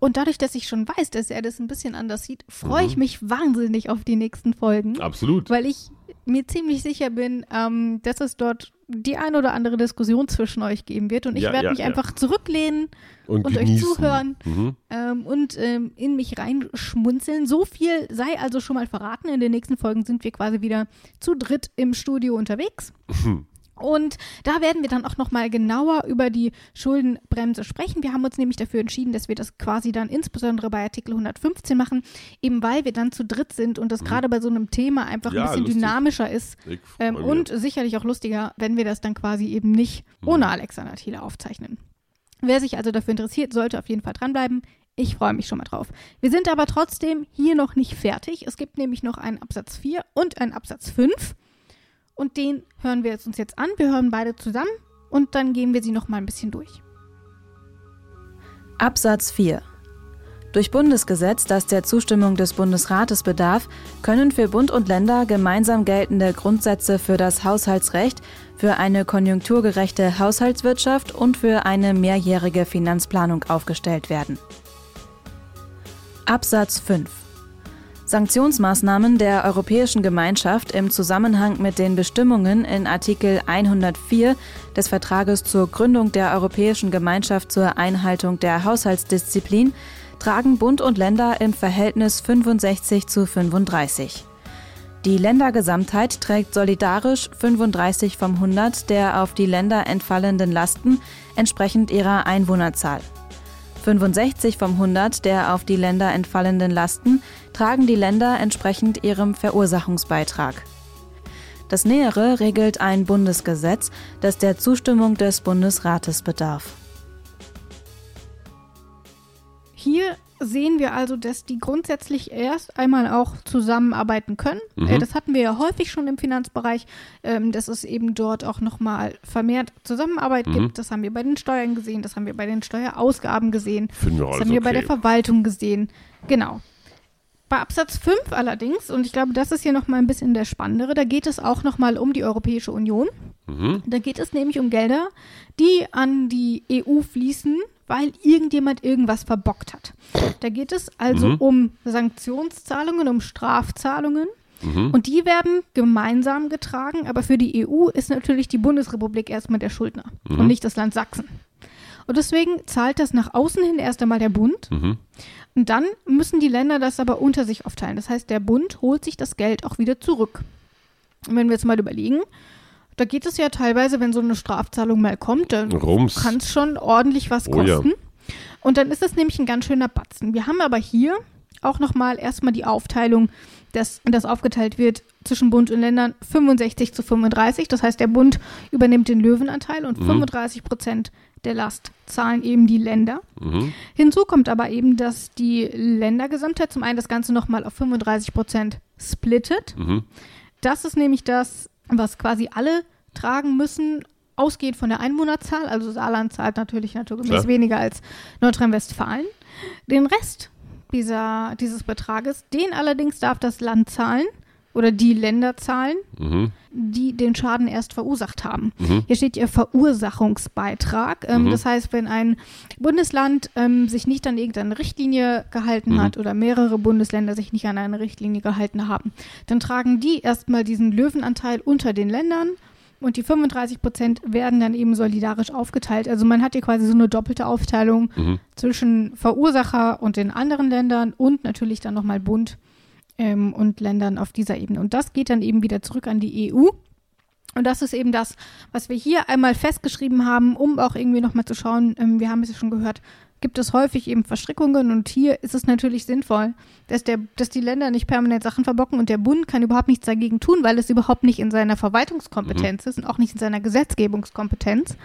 Und dadurch, dass ich schon weiß, dass er das ein bisschen anders sieht, freue ich mhm. mich wahnsinnig auf die nächsten Folgen. Absolut. Weil ich mir ziemlich sicher bin, ähm, dass es dort die ein oder andere Diskussion zwischen euch geben wird. Und ich ja, werde ja, mich ja. einfach zurücklehnen und, und euch zuhören mhm. ähm, und ähm, in mich reinschmunzeln. So viel sei also schon mal verraten. In den nächsten Folgen sind wir quasi wieder zu dritt im Studio unterwegs. Mhm. <laughs> Und da werden wir dann auch nochmal genauer über die Schuldenbremse sprechen. Wir haben uns nämlich dafür entschieden, dass wir das quasi dann insbesondere bei Artikel 115 machen, eben weil wir dann zu dritt sind und das mhm. gerade bei so einem Thema einfach ja, ein bisschen lustig. dynamischer ist ähm, und sicherlich auch lustiger, wenn wir das dann quasi eben nicht mhm. ohne Alexander Thiele aufzeichnen. Wer sich also dafür interessiert, sollte auf jeden Fall dranbleiben. Ich freue mich schon mal drauf. Wir sind aber trotzdem hier noch nicht fertig. Es gibt nämlich noch einen Absatz 4 und einen Absatz 5. Und den hören wir uns jetzt an. Wir hören beide zusammen und dann gehen wir sie noch mal ein bisschen durch. Absatz 4 durch Bundesgesetz, das der Zustimmung des Bundesrates bedarf, können für Bund und Länder gemeinsam geltende Grundsätze für das Haushaltsrecht, für eine konjunkturgerechte Haushaltswirtschaft und für eine mehrjährige Finanzplanung aufgestellt werden. Absatz 5 Sanktionsmaßnahmen der Europäischen Gemeinschaft im Zusammenhang mit den Bestimmungen in Artikel 104 des Vertrages zur Gründung der Europäischen Gemeinschaft zur Einhaltung der Haushaltsdisziplin tragen Bund und Länder im Verhältnis 65 zu 35. Die Ländergesamtheit trägt solidarisch 35 vom 100 der auf die Länder entfallenden Lasten entsprechend ihrer Einwohnerzahl. 65 vom 100 der auf die Länder entfallenden Lasten tragen die Länder entsprechend ihrem Verursachungsbeitrag. Das Nähere regelt ein Bundesgesetz, das der Zustimmung des Bundesrates bedarf. Hier sehen wir also, dass die grundsätzlich erst einmal auch zusammenarbeiten können. Mhm. Äh, das hatten wir ja häufig schon im Finanzbereich, ähm, dass es eben dort auch nochmal vermehrt Zusammenarbeit mhm. gibt. Das haben wir bei den Steuern gesehen, das haben wir bei den Steuerausgaben gesehen, das haben wir okay. bei der Verwaltung gesehen. Genau. Bei Absatz 5 allerdings, und ich glaube, das ist hier nochmal ein bisschen der Spannendere, da geht es auch nochmal um die Europäische Union. Mhm. Da geht es nämlich um Gelder, die an die EU fließen weil irgendjemand irgendwas verbockt hat. Da geht es also mhm. um Sanktionszahlungen, um Strafzahlungen. Mhm. Und die werden gemeinsam getragen, aber für die EU ist natürlich die Bundesrepublik erstmal der Schuldner mhm. und nicht das Land Sachsen. Und deswegen zahlt das nach außen hin erst einmal der Bund. Mhm. Und dann müssen die Länder das aber unter sich aufteilen. Das heißt, der Bund holt sich das Geld auch wieder zurück. Und wenn wir jetzt mal überlegen, da geht es ja teilweise, wenn so eine Strafzahlung mal kommt, dann kann es schon ordentlich was kosten. Oh ja. Und dann ist das nämlich ein ganz schöner Batzen. Wir haben aber hier auch nochmal erstmal die Aufteilung, dass das aufgeteilt wird zwischen Bund und Ländern 65 zu 35. Das heißt, der Bund übernimmt den Löwenanteil und mhm. 35 Prozent der Last zahlen eben die Länder. Mhm. Hinzu kommt aber eben, dass die Ländergesamtheit zum einen das Ganze nochmal auf 35 Prozent splittet. Mhm. Das ist nämlich das, was quasi alle tragen müssen, ausgeht von der Einwohnerzahl. Also Saarland zahlt natürlich naturgemäß weniger als Nordrhein-Westfalen. Den Rest dieser, dieses Betrages, den allerdings darf das Land zahlen, oder die Länder zahlen, Mhm. die den Schaden erst verursacht haben. Hier steht ja Verursachungsbeitrag. Ähm, Mhm. Das heißt, wenn ein Bundesland ähm, sich nicht an irgendeine Richtlinie gehalten Mhm. hat oder mehrere Bundesländer sich nicht an eine Richtlinie gehalten haben, dann tragen die erstmal diesen Löwenanteil unter den Ländern. Und die 35 Prozent werden dann eben solidarisch aufgeteilt. Also man hat hier quasi so eine doppelte Aufteilung Mhm. zwischen Verursacher und den anderen Ländern und natürlich dann nochmal Bund ähm, und Ländern auf dieser Ebene. Und das geht dann eben wieder zurück an die EU. Und das ist eben das, was wir hier einmal festgeschrieben haben, um auch irgendwie nochmal zu schauen, ähm, wir haben es ja schon gehört, gibt es häufig eben Verstrickungen und hier ist es natürlich sinnvoll, dass, der, dass die Länder nicht permanent Sachen verbocken und der Bund kann überhaupt nichts dagegen tun, weil es überhaupt nicht in seiner Verwaltungskompetenz ist und auch nicht in seiner Gesetzgebungskompetenz,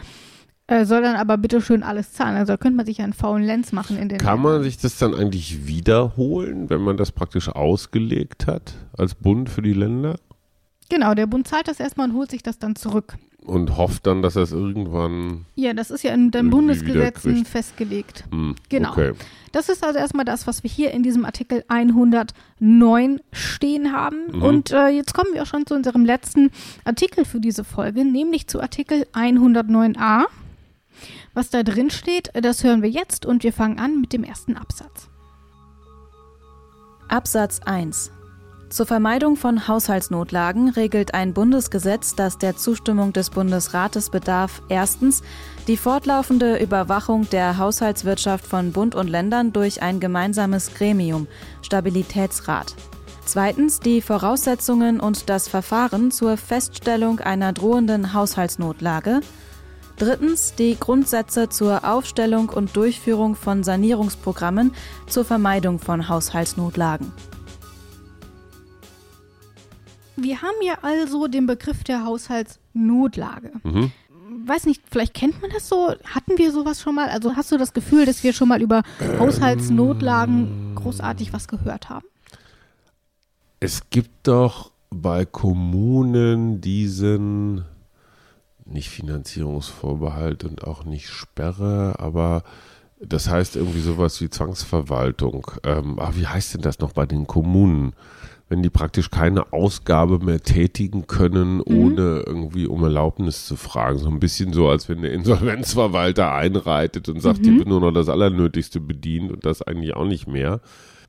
äh, soll dann aber bitte schön alles zahlen. Also da könnte man sich ja einen faulen Lenz machen in den Kann man Ländern. sich das dann eigentlich wiederholen, wenn man das praktisch ausgelegt hat als Bund für die Länder Genau, der Bund zahlt das erstmal und holt sich das dann zurück. und hofft dann, dass er es irgendwann Ja, das ist ja in den Bundesgesetzen festgelegt. hm, Genau. Okay. Das ist also erstmal das, was wir hier in diesem Artikel 109 stehen haben. Mhm. Und äh, jetzt kommen wir auch schon zu unserem letzten Artikel für diese Folge, nämlich zu Artikel 109a. Was da drin steht, das hören wir jetzt und wir fangen an mit dem ersten Absatz. Absatz 1. Zur Vermeidung von Haushaltsnotlagen regelt ein Bundesgesetz, das der Zustimmung des Bundesrates bedarf, erstens die fortlaufende Überwachung der Haushaltswirtschaft von Bund und Ländern durch ein gemeinsames Gremium, Stabilitätsrat. Zweitens die Voraussetzungen und das Verfahren zur Feststellung einer drohenden Haushaltsnotlage. Drittens die Grundsätze zur Aufstellung und Durchführung von Sanierungsprogrammen zur Vermeidung von Haushaltsnotlagen. Wir haben ja also den Begriff der Haushaltsnotlage. Mhm. Weiß nicht, vielleicht kennt man das so? Hatten wir sowas schon mal? Also hast du das Gefühl, dass wir schon mal über Haushaltsnotlagen großartig was gehört haben? Es gibt doch bei Kommunen diesen nicht Finanzierungsvorbehalt und auch nicht Sperre, aber das heißt irgendwie sowas wie Zwangsverwaltung. Ähm, ach, wie heißt denn das noch bei den Kommunen? Wenn die praktisch keine Ausgabe mehr tätigen können, ohne irgendwie um Erlaubnis zu fragen. So ein bisschen so, als wenn der Insolvenzverwalter einreitet und sagt, hier wird nur noch das Allernötigste bedient und das eigentlich auch nicht mehr.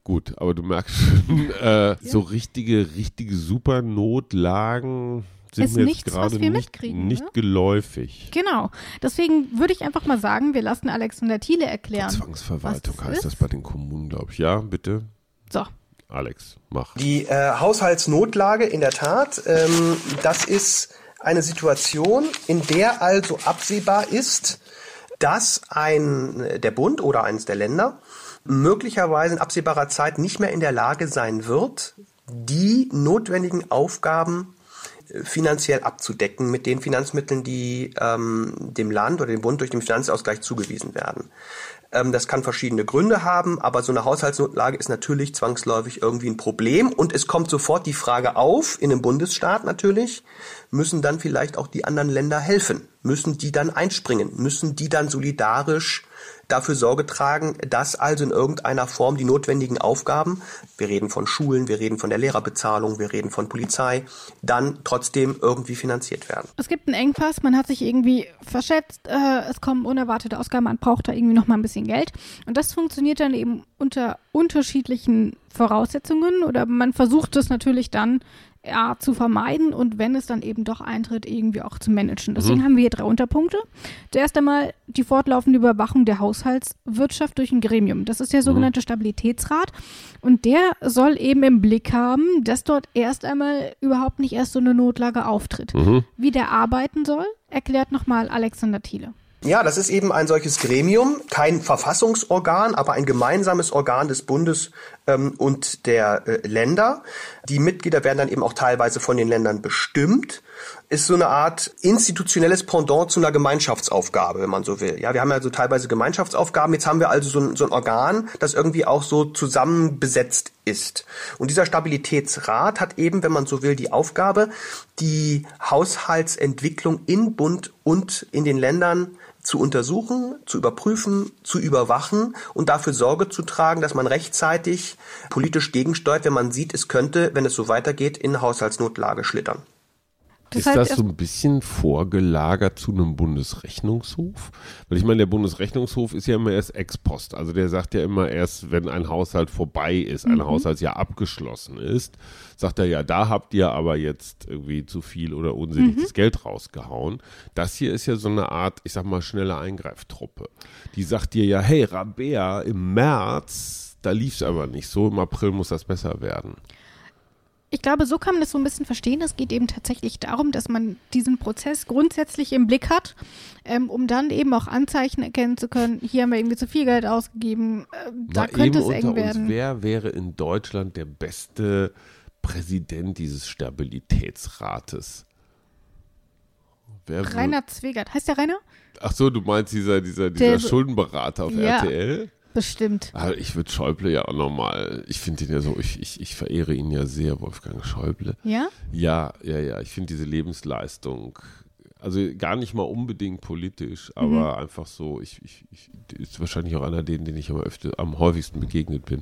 Gut, aber du merkst schon, <laughs> äh, so richtige, richtige Supernotlagen sind Ist mir jetzt nichts, was gerade wir nicht, mitkriegen, nicht ne? geläufig. Genau. Deswegen würde ich einfach mal sagen, wir lassen Alexander Thiele erklären. Zwangsverwaltung was das heißt ist? das bei den Kommunen, glaube ich. Ja, bitte, So. Alex, mach. Die äh, Haushaltsnotlage in der Tat, ähm, das ist eine Situation, in der also absehbar ist, dass ein äh, der Bund oder eines der Länder möglicherweise in absehbarer Zeit nicht mehr in der Lage sein wird, die notwendigen Aufgaben finanziell abzudecken mit den Finanzmitteln, die ähm, dem Land oder dem Bund durch den Finanzausgleich zugewiesen werden. Ähm, das kann verschiedene Gründe haben, aber so eine Haushaltsnotlage ist natürlich zwangsläufig irgendwie ein Problem und es kommt sofort die Frage auf, in einem Bundesstaat natürlich, müssen dann vielleicht auch die anderen Länder helfen? Müssen die dann einspringen? Müssen die dann solidarisch dafür Sorge tragen, dass also in irgendeiner Form die notwendigen Aufgaben, wir reden von Schulen, wir reden von der Lehrerbezahlung, wir reden von Polizei, dann trotzdem irgendwie finanziert werden. Es gibt einen Engpass, man hat sich irgendwie verschätzt, äh, es kommen unerwartete Ausgaben, man braucht da irgendwie noch mal ein bisschen Geld. Und das funktioniert dann eben unter unterschiedlichen Voraussetzungen oder man versucht es natürlich dann ja, zu vermeiden und wenn es dann eben doch eintritt, irgendwie auch zu managen. Deswegen haben wir hier drei Unterpunkte. Zuerst einmal die fortlaufende Überwachung der Haushaltswirtschaft durch ein Gremium. Das ist der sogenannte Stabilitätsrat und der soll eben im Blick haben, dass dort erst einmal überhaupt nicht erst so eine Notlage auftritt. Wie der arbeiten soll, erklärt nochmal Alexander Thiele. Ja, das ist eben ein solches Gremium, kein Verfassungsorgan, aber ein gemeinsames Organ des Bundes ähm, und der äh, Länder. Die Mitglieder werden dann eben auch teilweise von den Ländern bestimmt. Ist so eine Art institutionelles Pendant zu einer Gemeinschaftsaufgabe, wenn man so will. Ja, wir haben ja so teilweise Gemeinschaftsaufgaben. Jetzt haben wir also so ein, so ein Organ, das irgendwie auch so zusammenbesetzt ist. Und dieser Stabilitätsrat hat eben, wenn man so will, die Aufgabe, die Haushaltsentwicklung in Bund und in den Ländern zu untersuchen, zu überprüfen, zu überwachen und dafür Sorge zu tragen, dass man rechtzeitig politisch gegensteuert, wenn man sieht, es könnte, wenn es so weitergeht, in Haushaltsnotlage schlittern. Das ist das so ein bisschen vorgelagert zu einem Bundesrechnungshof? Weil ich meine, der Bundesrechnungshof ist ja immer erst ex post. Also der sagt ja immer erst, wenn ein Haushalt vorbei ist, ein mhm. Haushaltsjahr abgeschlossen ist, sagt er ja, da habt ihr aber jetzt irgendwie zu viel oder unsinniges mhm. Geld rausgehauen. Das hier ist ja so eine Art, ich sag mal, schnelle Eingreiftruppe. Die sagt dir ja, hey, Rabea, im März, da lief es aber nicht so, im April muss das besser werden. Ich glaube, so kann man das so ein bisschen verstehen. Es geht eben tatsächlich darum, dass man diesen Prozess grundsätzlich im Blick hat, ähm, um dann eben auch Anzeichen erkennen zu können. Hier haben wir irgendwie zu viel Geld ausgegeben. Äh, da könnte es eng werden. Uns, wer wäre in Deutschland der beste Präsident dieses Stabilitätsrates? Wer Rainer Zwegert. Heißt der Rainer? Ach so, du meinst dieser, dieser, dieser Schuldenberater auf ja. RTL? Bestimmt. Also ich würde Schäuble ja auch nochmal, ich finde ihn ja so, ich, ich, ich verehre ihn ja sehr, Wolfgang Schäuble. Ja? Ja, ja, ja. Ich finde diese Lebensleistung, also gar nicht mal unbedingt politisch, aber mhm. einfach so, ich, ich, ich, ist wahrscheinlich auch einer denen, den ich am, öfter, am häufigsten begegnet bin.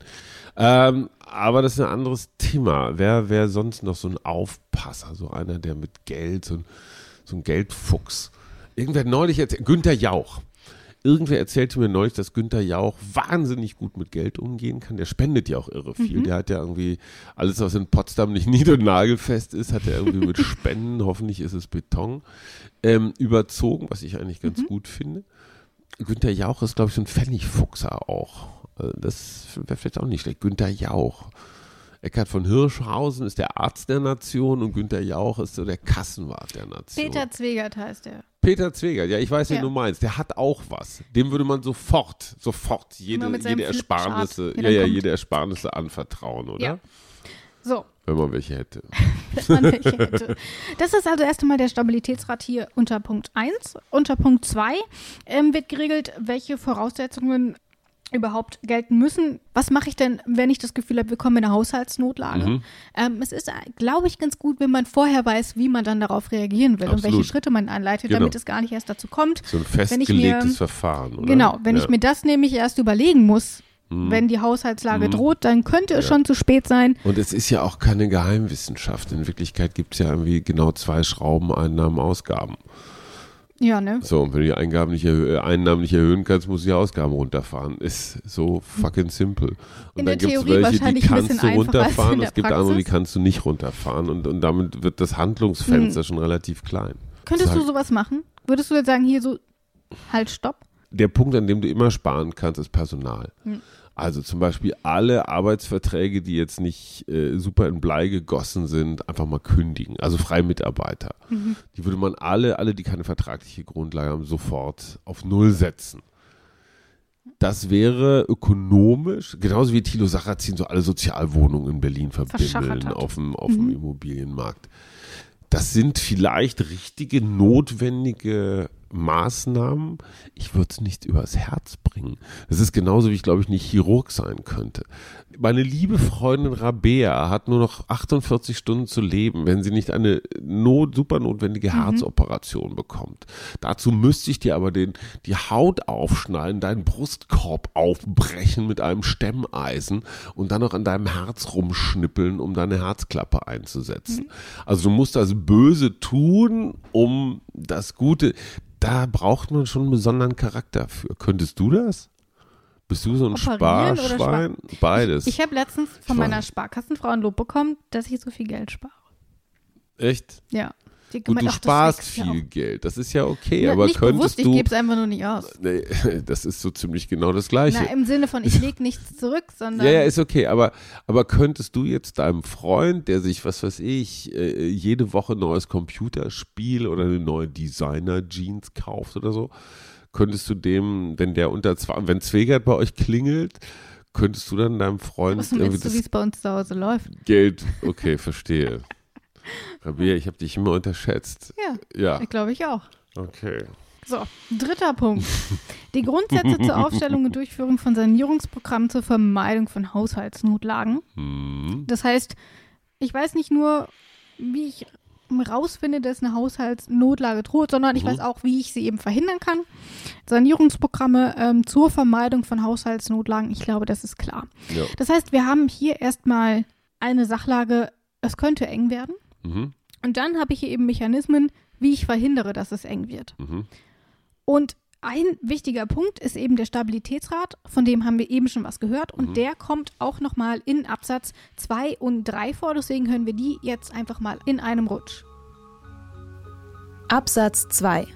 Ähm, aber das ist ein anderes Thema. Wer wäre sonst noch so ein Aufpasser, so einer, der mit Geld, so ein, so ein Geldfuchs. Irgendwer neulich erzählt, Günther Jauch. Irgendwer erzählte mir neulich, dass Günther Jauch wahnsinnig gut mit Geld umgehen kann. Der spendet ja auch irre viel. Mhm. Der hat ja irgendwie alles, was in Potsdam nicht <laughs> nied- und nagelfest ist, hat er irgendwie mit <laughs> Spenden, hoffentlich ist es Beton, ähm, überzogen, was ich eigentlich ganz mhm. gut finde. Günther Jauch ist, glaube ich, so ein Pfennigfuchser auch. Äh, das wäre vielleicht auch nicht schlecht. Günther Jauch. Eckhard von Hirschhausen ist der Arzt der Nation und Günther Jauch ist so der Kassenwart der Nation. Peter Zwegert heißt er. Peter Zwegert, ja, ich weiß, wen ja. du meinst. Der hat auch was. Dem würde man sofort, sofort jede, jede Ersparnisse, ja, ja, jede Ersparnisse anvertrauen, oder? Ja. So. Wenn man welche hätte. <laughs> Wenn man welche hätte. Das ist also erst einmal der Stabilitätsrat hier unter Punkt 1. Unter Punkt 2 ähm, wird geregelt, welche Voraussetzungen überhaupt gelten müssen. Was mache ich denn, wenn ich das Gefühl habe, wir kommen in eine Haushaltsnotlage? Mhm. Ähm, es ist, glaube ich, ganz gut, wenn man vorher weiß, wie man dann darauf reagieren will Absolut. und welche Schritte man einleitet, genau. damit es gar nicht erst dazu kommt. So ein festgelegtes mir, Verfahren, oder? Genau, wenn ja. ich mir das nämlich erst überlegen muss, mhm. wenn die Haushaltslage mhm. droht, dann könnte es ja. schon zu spät sein. Und es ist ja auch keine Geheimwissenschaft. In Wirklichkeit gibt es ja irgendwie genau zwei Schrauben, Einnahmen, Ausgaben. Ja, ne? So, und wenn du die Eingaben nicht Einnahmen nicht erhöhen kannst, musst du die Ausgaben runterfahren. Ist so fucking simple. Und in dann gibt es welche, die kannst du runterfahren, es gibt andere, die kannst du nicht runterfahren. Und, und damit wird das Handlungsfenster hm. schon relativ klein. Könntest halt du sowas machen? Würdest du jetzt sagen, hier so, halt, stopp? Der Punkt, an dem du immer sparen kannst, ist Personal. Hm. Also zum Beispiel alle Arbeitsverträge, die jetzt nicht äh, super in Blei gegossen sind, einfach mal kündigen. Also freie Mitarbeiter. Mhm. Die würde man alle, alle, die keine vertragliche Grundlage haben, sofort auf Null setzen. Das wäre ökonomisch, genauso wie Thilo Sarrazin so alle Sozialwohnungen in Berlin verbindeln auf dem, auf dem mhm. Immobilienmarkt. Das sind vielleicht richtige, notwendige Maßnahmen, ich würde es nicht übers Herz bringen. Das ist genauso, wie ich glaube ich nicht Chirurg sein könnte. Meine liebe Freundin Rabea hat nur noch 48 Stunden zu leben, wenn sie nicht eine not, super notwendige mhm. Herzoperation bekommt. Dazu müsste ich dir aber den, die Haut aufschneiden, deinen Brustkorb aufbrechen mit einem Stemmeisen und dann noch an deinem Herz rumschnippeln, um deine Herzklappe einzusetzen. Mhm. Also du musst das Böse tun, um das Gute da braucht man schon einen besonderen Charakter für. Könntest du das? Bist du so ein Sparschwein? Spar Beides. Ich, ich habe letztens von meiner Sparkassenfrau ein Lob bekommen, dass ich so viel Geld spare. Echt? Ja. Gut, du sparst viel Geld, das ist ja okay, ja, aber nicht könntest bewusst, du... ich gebe es einfach nur nicht aus. <laughs> Nee, das ist so ziemlich genau das Gleiche. Na, im Sinne von, ich lege nichts zurück, sondern... Ja, ja, ist okay, aber, aber könntest du jetzt deinem Freund, der sich, was weiß ich, äh, jede Woche ein neues Computerspiel oder eine neue Designer-Jeans kauft oder so, könntest du dem, wenn der unter zwei, wenn Zwegert bei euch klingelt, könntest du dann deinem Freund... Was weißt du, wie es bei uns zu Hause läuft? Geld, okay, verstehe. Rabia, ich habe dich immer unterschätzt. Ja, ja. ich glaube ich auch. Okay. So, dritter Punkt. Die Grundsätze zur Aufstellung und Durchführung von Sanierungsprogrammen zur Vermeidung von Haushaltsnotlagen. Mhm. Das heißt, ich weiß nicht nur, wie ich rausfinde, dass eine Haushaltsnotlage droht, sondern ich Mhm. weiß auch, wie ich sie eben verhindern kann. Sanierungsprogramme ähm, zur Vermeidung von Haushaltsnotlagen, ich glaube, das ist klar. Ja. Das heißt, wir haben hier erstmal eine Sachlage, es könnte eng werden. Mhm. Und dann habe ich hier eben Mechanismen, wie ich verhindere, dass es eng wird. Mhm. Und ein wichtiger Punkt ist eben der Stabilitätsrat, von dem haben wir eben schon was gehört. Und der kommt auch nochmal in Absatz 2 und 3 vor. Deswegen hören wir die jetzt einfach mal in einem Rutsch. Absatz 2.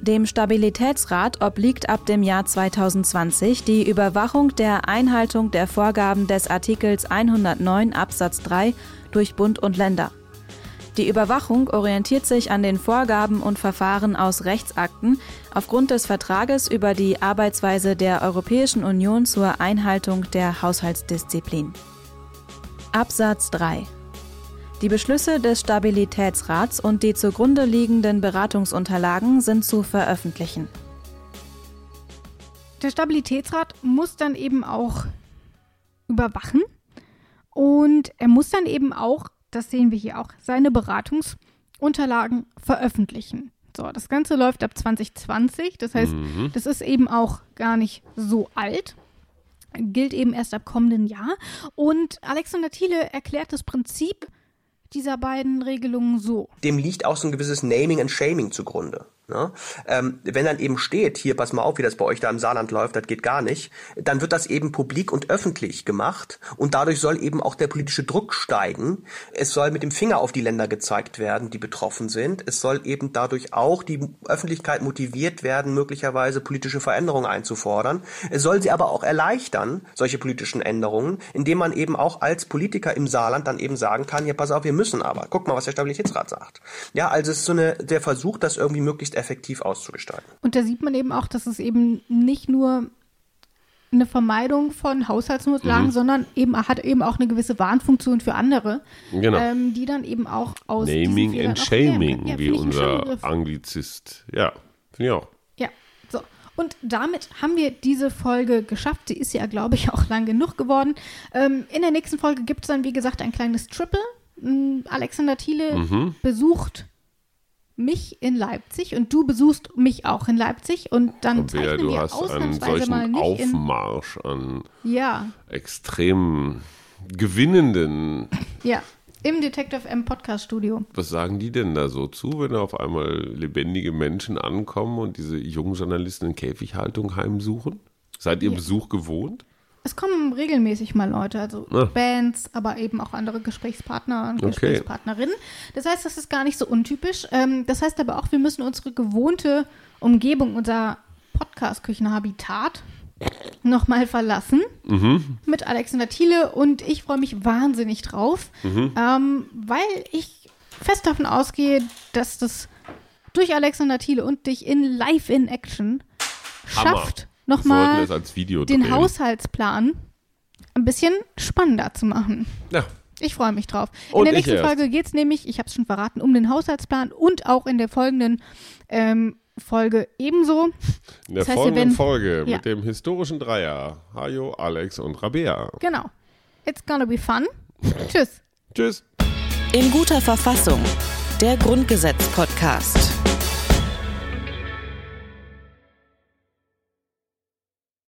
Dem Stabilitätsrat obliegt ab dem Jahr 2020 die Überwachung der Einhaltung der Vorgaben des Artikels 109 Absatz 3 durch Bund und Länder. Die Überwachung orientiert sich an den Vorgaben und Verfahren aus Rechtsakten aufgrund des Vertrages über die Arbeitsweise der Europäischen Union zur Einhaltung der Haushaltsdisziplin. Absatz 3. Die Beschlüsse des Stabilitätsrats und die zugrunde liegenden Beratungsunterlagen sind zu veröffentlichen. Der Stabilitätsrat muss dann eben auch überwachen und er muss dann eben auch, das sehen wir hier auch, seine Beratungsunterlagen veröffentlichen. So, das Ganze läuft ab 2020, das heißt, Mhm. das ist eben auch gar nicht so alt. Gilt eben erst ab kommenden Jahr. Und Alexander Thiele erklärt das Prinzip dieser beiden Regelungen so. dem liegt auch so ein gewisses Naming and Shaming zugrunde. Ne? Ähm, wenn dann eben steht, hier pass mal auf, wie das bei euch da im Saarland läuft, das geht gar nicht, dann wird das eben publik und öffentlich gemacht und dadurch soll eben auch der politische Druck steigen. Es soll mit dem Finger auf die Länder gezeigt werden, die betroffen sind. Es soll eben dadurch auch die Öffentlichkeit motiviert werden, möglicherweise politische Veränderungen einzufordern. Es soll sie aber auch erleichtern, solche politischen Änderungen, indem man eben auch als Politiker im Saarland dann eben sagen kann, ja pass auf, wir müssen aber. Guck mal, was der Stabilitätsrat sagt. Ja, also es ist so eine, der Versuch, das irgendwie möglichst effektiv auszugestalten. Und da sieht man eben auch, dass es eben nicht nur eine Vermeidung von Haushaltsnotlagen, sondern eben hat eben auch eine gewisse Warnfunktion für andere, Genau. ähm, die dann eben auch aus Naming and Shaming. Ja, wie unser. Anglizist. Ja, finde ich auch. Ja, so. Und damit haben wir diese Folge geschafft. Sie ist ja, glaube ich, <laughs> auch lang genug geworden. Ähm, in der nächsten Folge gibt es dann, wie gesagt, ein kleines Triple. Mm, Alexander Thiele Mhm. besucht mich in Leipzig und du besuchst mich auch in Leipzig und dann Und zeichnen du wir hast einen ausnahmsweise mal solchen nicht Aufmarsch an ja, extrem gewinnenden. ja, im Detective M Podcast Studio. Was sagen die denn da so zu, wenn da auf einmal lebendige Menschen ankommen und diese jungen Journalisten in Käfighaltung heimsuchen? Seid ihr Ja. Besuch gewohnt? Es kommen regelmäßig mal Leute, also Ah. Bands, aber eben auch andere Gesprächspartner und Okay. Gesprächspartnerinnen. Das heißt, das ist gar nicht so untypisch. Ähm, das heißt aber auch, wir müssen unsere gewohnte Umgebung, unser Podcast-Küchenhabitat nochmal verlassen Mhm. mit Alexander Thiele und ich freue mich wahnsinnig drauf, Mhm. ähm, weil ich fest davon ausgehe, dass das durch Alexander Thiele und dich in Live in Action schafft, nochmal es als Video den drehen. Haushaltsplan ein bisschen spannender zu machen. Ja, Ich freue mich drauf. Und in der nächsten erst. Folge geht es nämlich, ich habe es schon verraten, um den Haushaltsplan und auch in der folgenden ähm, Folge ebenso. in der Das heißt, folgenden werden- Folge ja. mit dem historischen Dreier. Hajo, Alex und Rabea. Genau. It's gonna be fun. Tschüss. Tschüss. In guter Verfassung. Der Grundgesetz-Podcast.